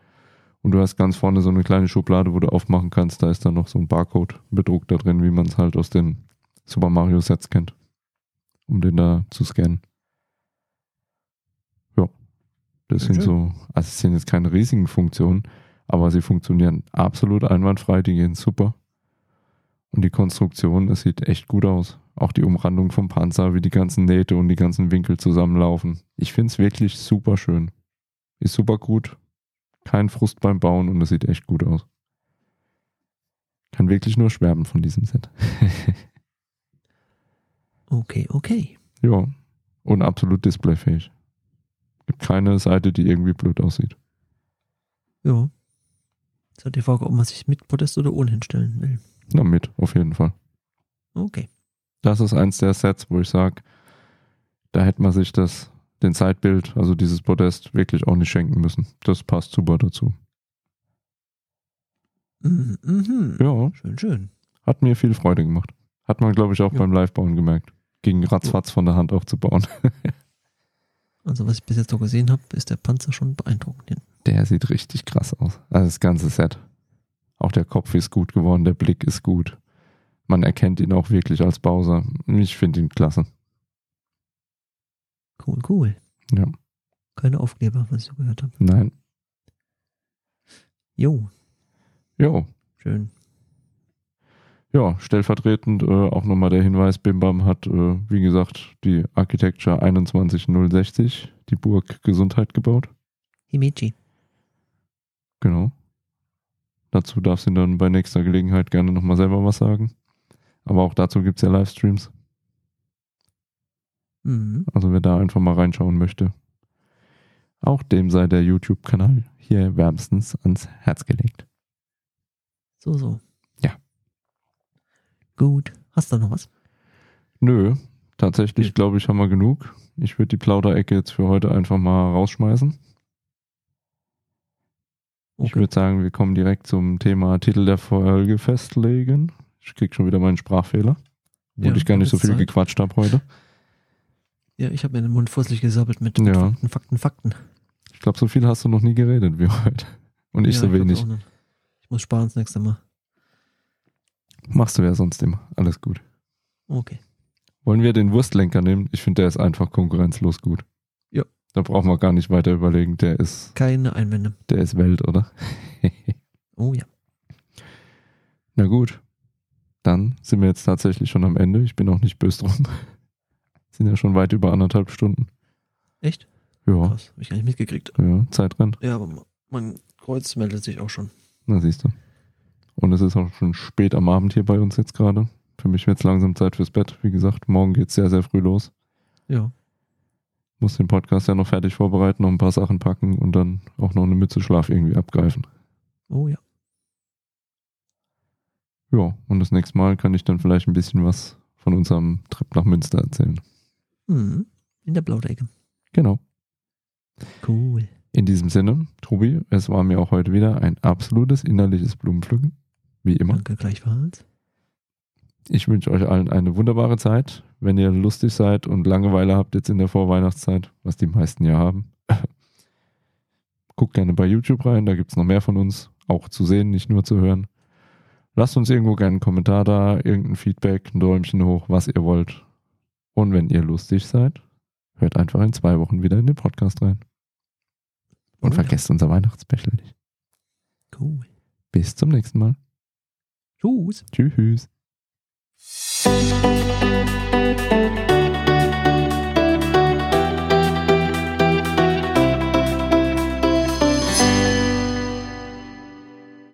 Und du hast ganz vorne so eine kleine Schublade, wo du aufmachen kannst. Da ist dann noch so ein Barcode bedruckt da drin, wie man es halt aus den Super Mario Sets kennt. Um den da zu scannen. Ja. Das Schön, sind so, also es sind jetzt keine riesigen Funktionen, aber sie funktionieren absolut einwandfrei, die gehen super. Und die Konstruktion, es sieht echt gut aus. Auch die Umrandung vom Panzer, wie die ganzen Nähte und die ganzen Winkel zusammenlaufen. Ich finde es wirklich super schön. Ist super gut. Kein Frust beim Bauen und es sieht echt gut aus. Kann wirklich nur schwärmen von diesem Set. Okay, okay. ja. Und absolut displayfähig. Gibt keine Seite, die irgendwie blöd aussieht. Ja. Jetzt hat die Frage, ob man sich mit Podest oder ohne hinstellen will. Na, mit, auf jeden Fall. Okay. Das ist eins der Sets, wo ich sage, da hätte man sich das, den Zeitbild, also dieses Podest, wirklich auch nicht schenken müssen. Das passt super dazu. Mhm. Ja, Schön, schön. hat mir viel Freude gemacht. Hat man, glaube ich, auch Ja. beim Live-Bauen gemerkt. Ging ratzfatz von der Hand aufzubauen. Also, was ich bis jetzt so gesehen habe, ist der Panzer schon beeindruckend. hinten. Der sieht richtig krass aus. Also das ganze Set. Auch der Kopf ist gut geworden, der Blick ist gut. Man erkennt ihn auch wirklich als Bowser. Ich finde ihn klasse. Cool, cool. Ja. Keine Aufkleber, was ich so gehört habe. Nein. Jo, Jo. schön. Ja, stellvertretend äh, auch nochmal der Hinweis, Bimbam hat, äh, wie gesagt, die Architecture 21060, die Burg Gesundheit gebaut. Himeji. Genau. Dazu darfst du dann bei nächster Gelegenheit gerne nochmal selber was sagen. Aber auch dazu gibt es ja Livestreams. Mhm. Also wer da einfach mal reinschauen möchte. Auch dem sei der YouTube-Kanal hier wärmstens ans Herz gelegt. So, so. Ja. Gut. Hast du noch was? Nö, tatsächlich glaube ich, haben wir genug. Ich würde die Plauderecke jetzt für heute einfach mal rausschmeißen. Ich Okay. würde sagen, wir kommen direkt zum Thema Titel der Folge festlegen. Ich krieg schon wieder meinen Sprachfehler. Obwohl Ja, ich gar nicht so viel Zeit. gequatscht habe heute. Ja, ich habe mir den Mund fusselig gesabbelt mit, mit Ja. Fakten, Fakten, Fakten. Ich glaube, so viel hast du noch nie geredet wie heute. Und ich ja, so glaub wenig. Ich muss sparen das nächste Mal. Machst du ja sonst immer. Alles gut. Okay. Wollen wir den Wurstlenker nehmen? Ich finde, der ist einfach konkurrenzlos gut. Da brauchen wir gar nicht weiter überlegen. Der ist, Keine Einwände. der ist Welt, oder? Oh ja. Na gut. Dann sind wir jetzt tatsächlich schon am Ende. Ich bin auch nicht böse drum. Sind ja schon weit über anderthalb Stunden. Echt? Ja, Krass. Hab ich gar nicht mitgekriegt. ja, Zeit rennt. Ja, aber mein Kreuz meldet sich auch schon. Na, siehst du. Und es ist auch schon spät am Abend hier bei uns jetzt gerade. Für mich wird es langsam Zeit fürs Bett. Wie gesagt, morgen geht es sehr, sehr früh los. Ja. Muss den Podcast ja noch fertig vorbereiten, noch ein paar Sachen packen und dann auch noch eine Mütze Schlaf irgendwie abgreifen. Oh ja. Ja, und das nächste Mal kann ich dann vielleicht ein bisschen was von unserem Trip nach Münster erzählen. Mhm. In der Blaudecke. Genau. Cool. In diesem Sinne, Tobi, es war mir auch heute wieder ein absolutes innerliches Blumenpflücken. Wie immer. Danke gleichfalls. Ich wünsche euch allen eine wunderbare Zeit. Wenn ihr lustig seid und Langeweile habt jetzt in der Vorweihnachtszeit, was die meisten ja haben, guckt gerne bei YouTube rein, da gibt es noch mehr von uns, auch zu sehen, nicht nur zu hören. Lasst uns irgendwo gerne einen Kommentar da, irgendein Feedback, ein Däumchen hoch, was ihr wollt. Und wenn ihr lustig seid, hört einfach in zwei Wochen wieder in den Podcast rein. Und ja. vergesst unser Weihnachtsspecial nicht. Cool. Bis zum nächsten Mal. Tschüss. Tschüss. Thank you.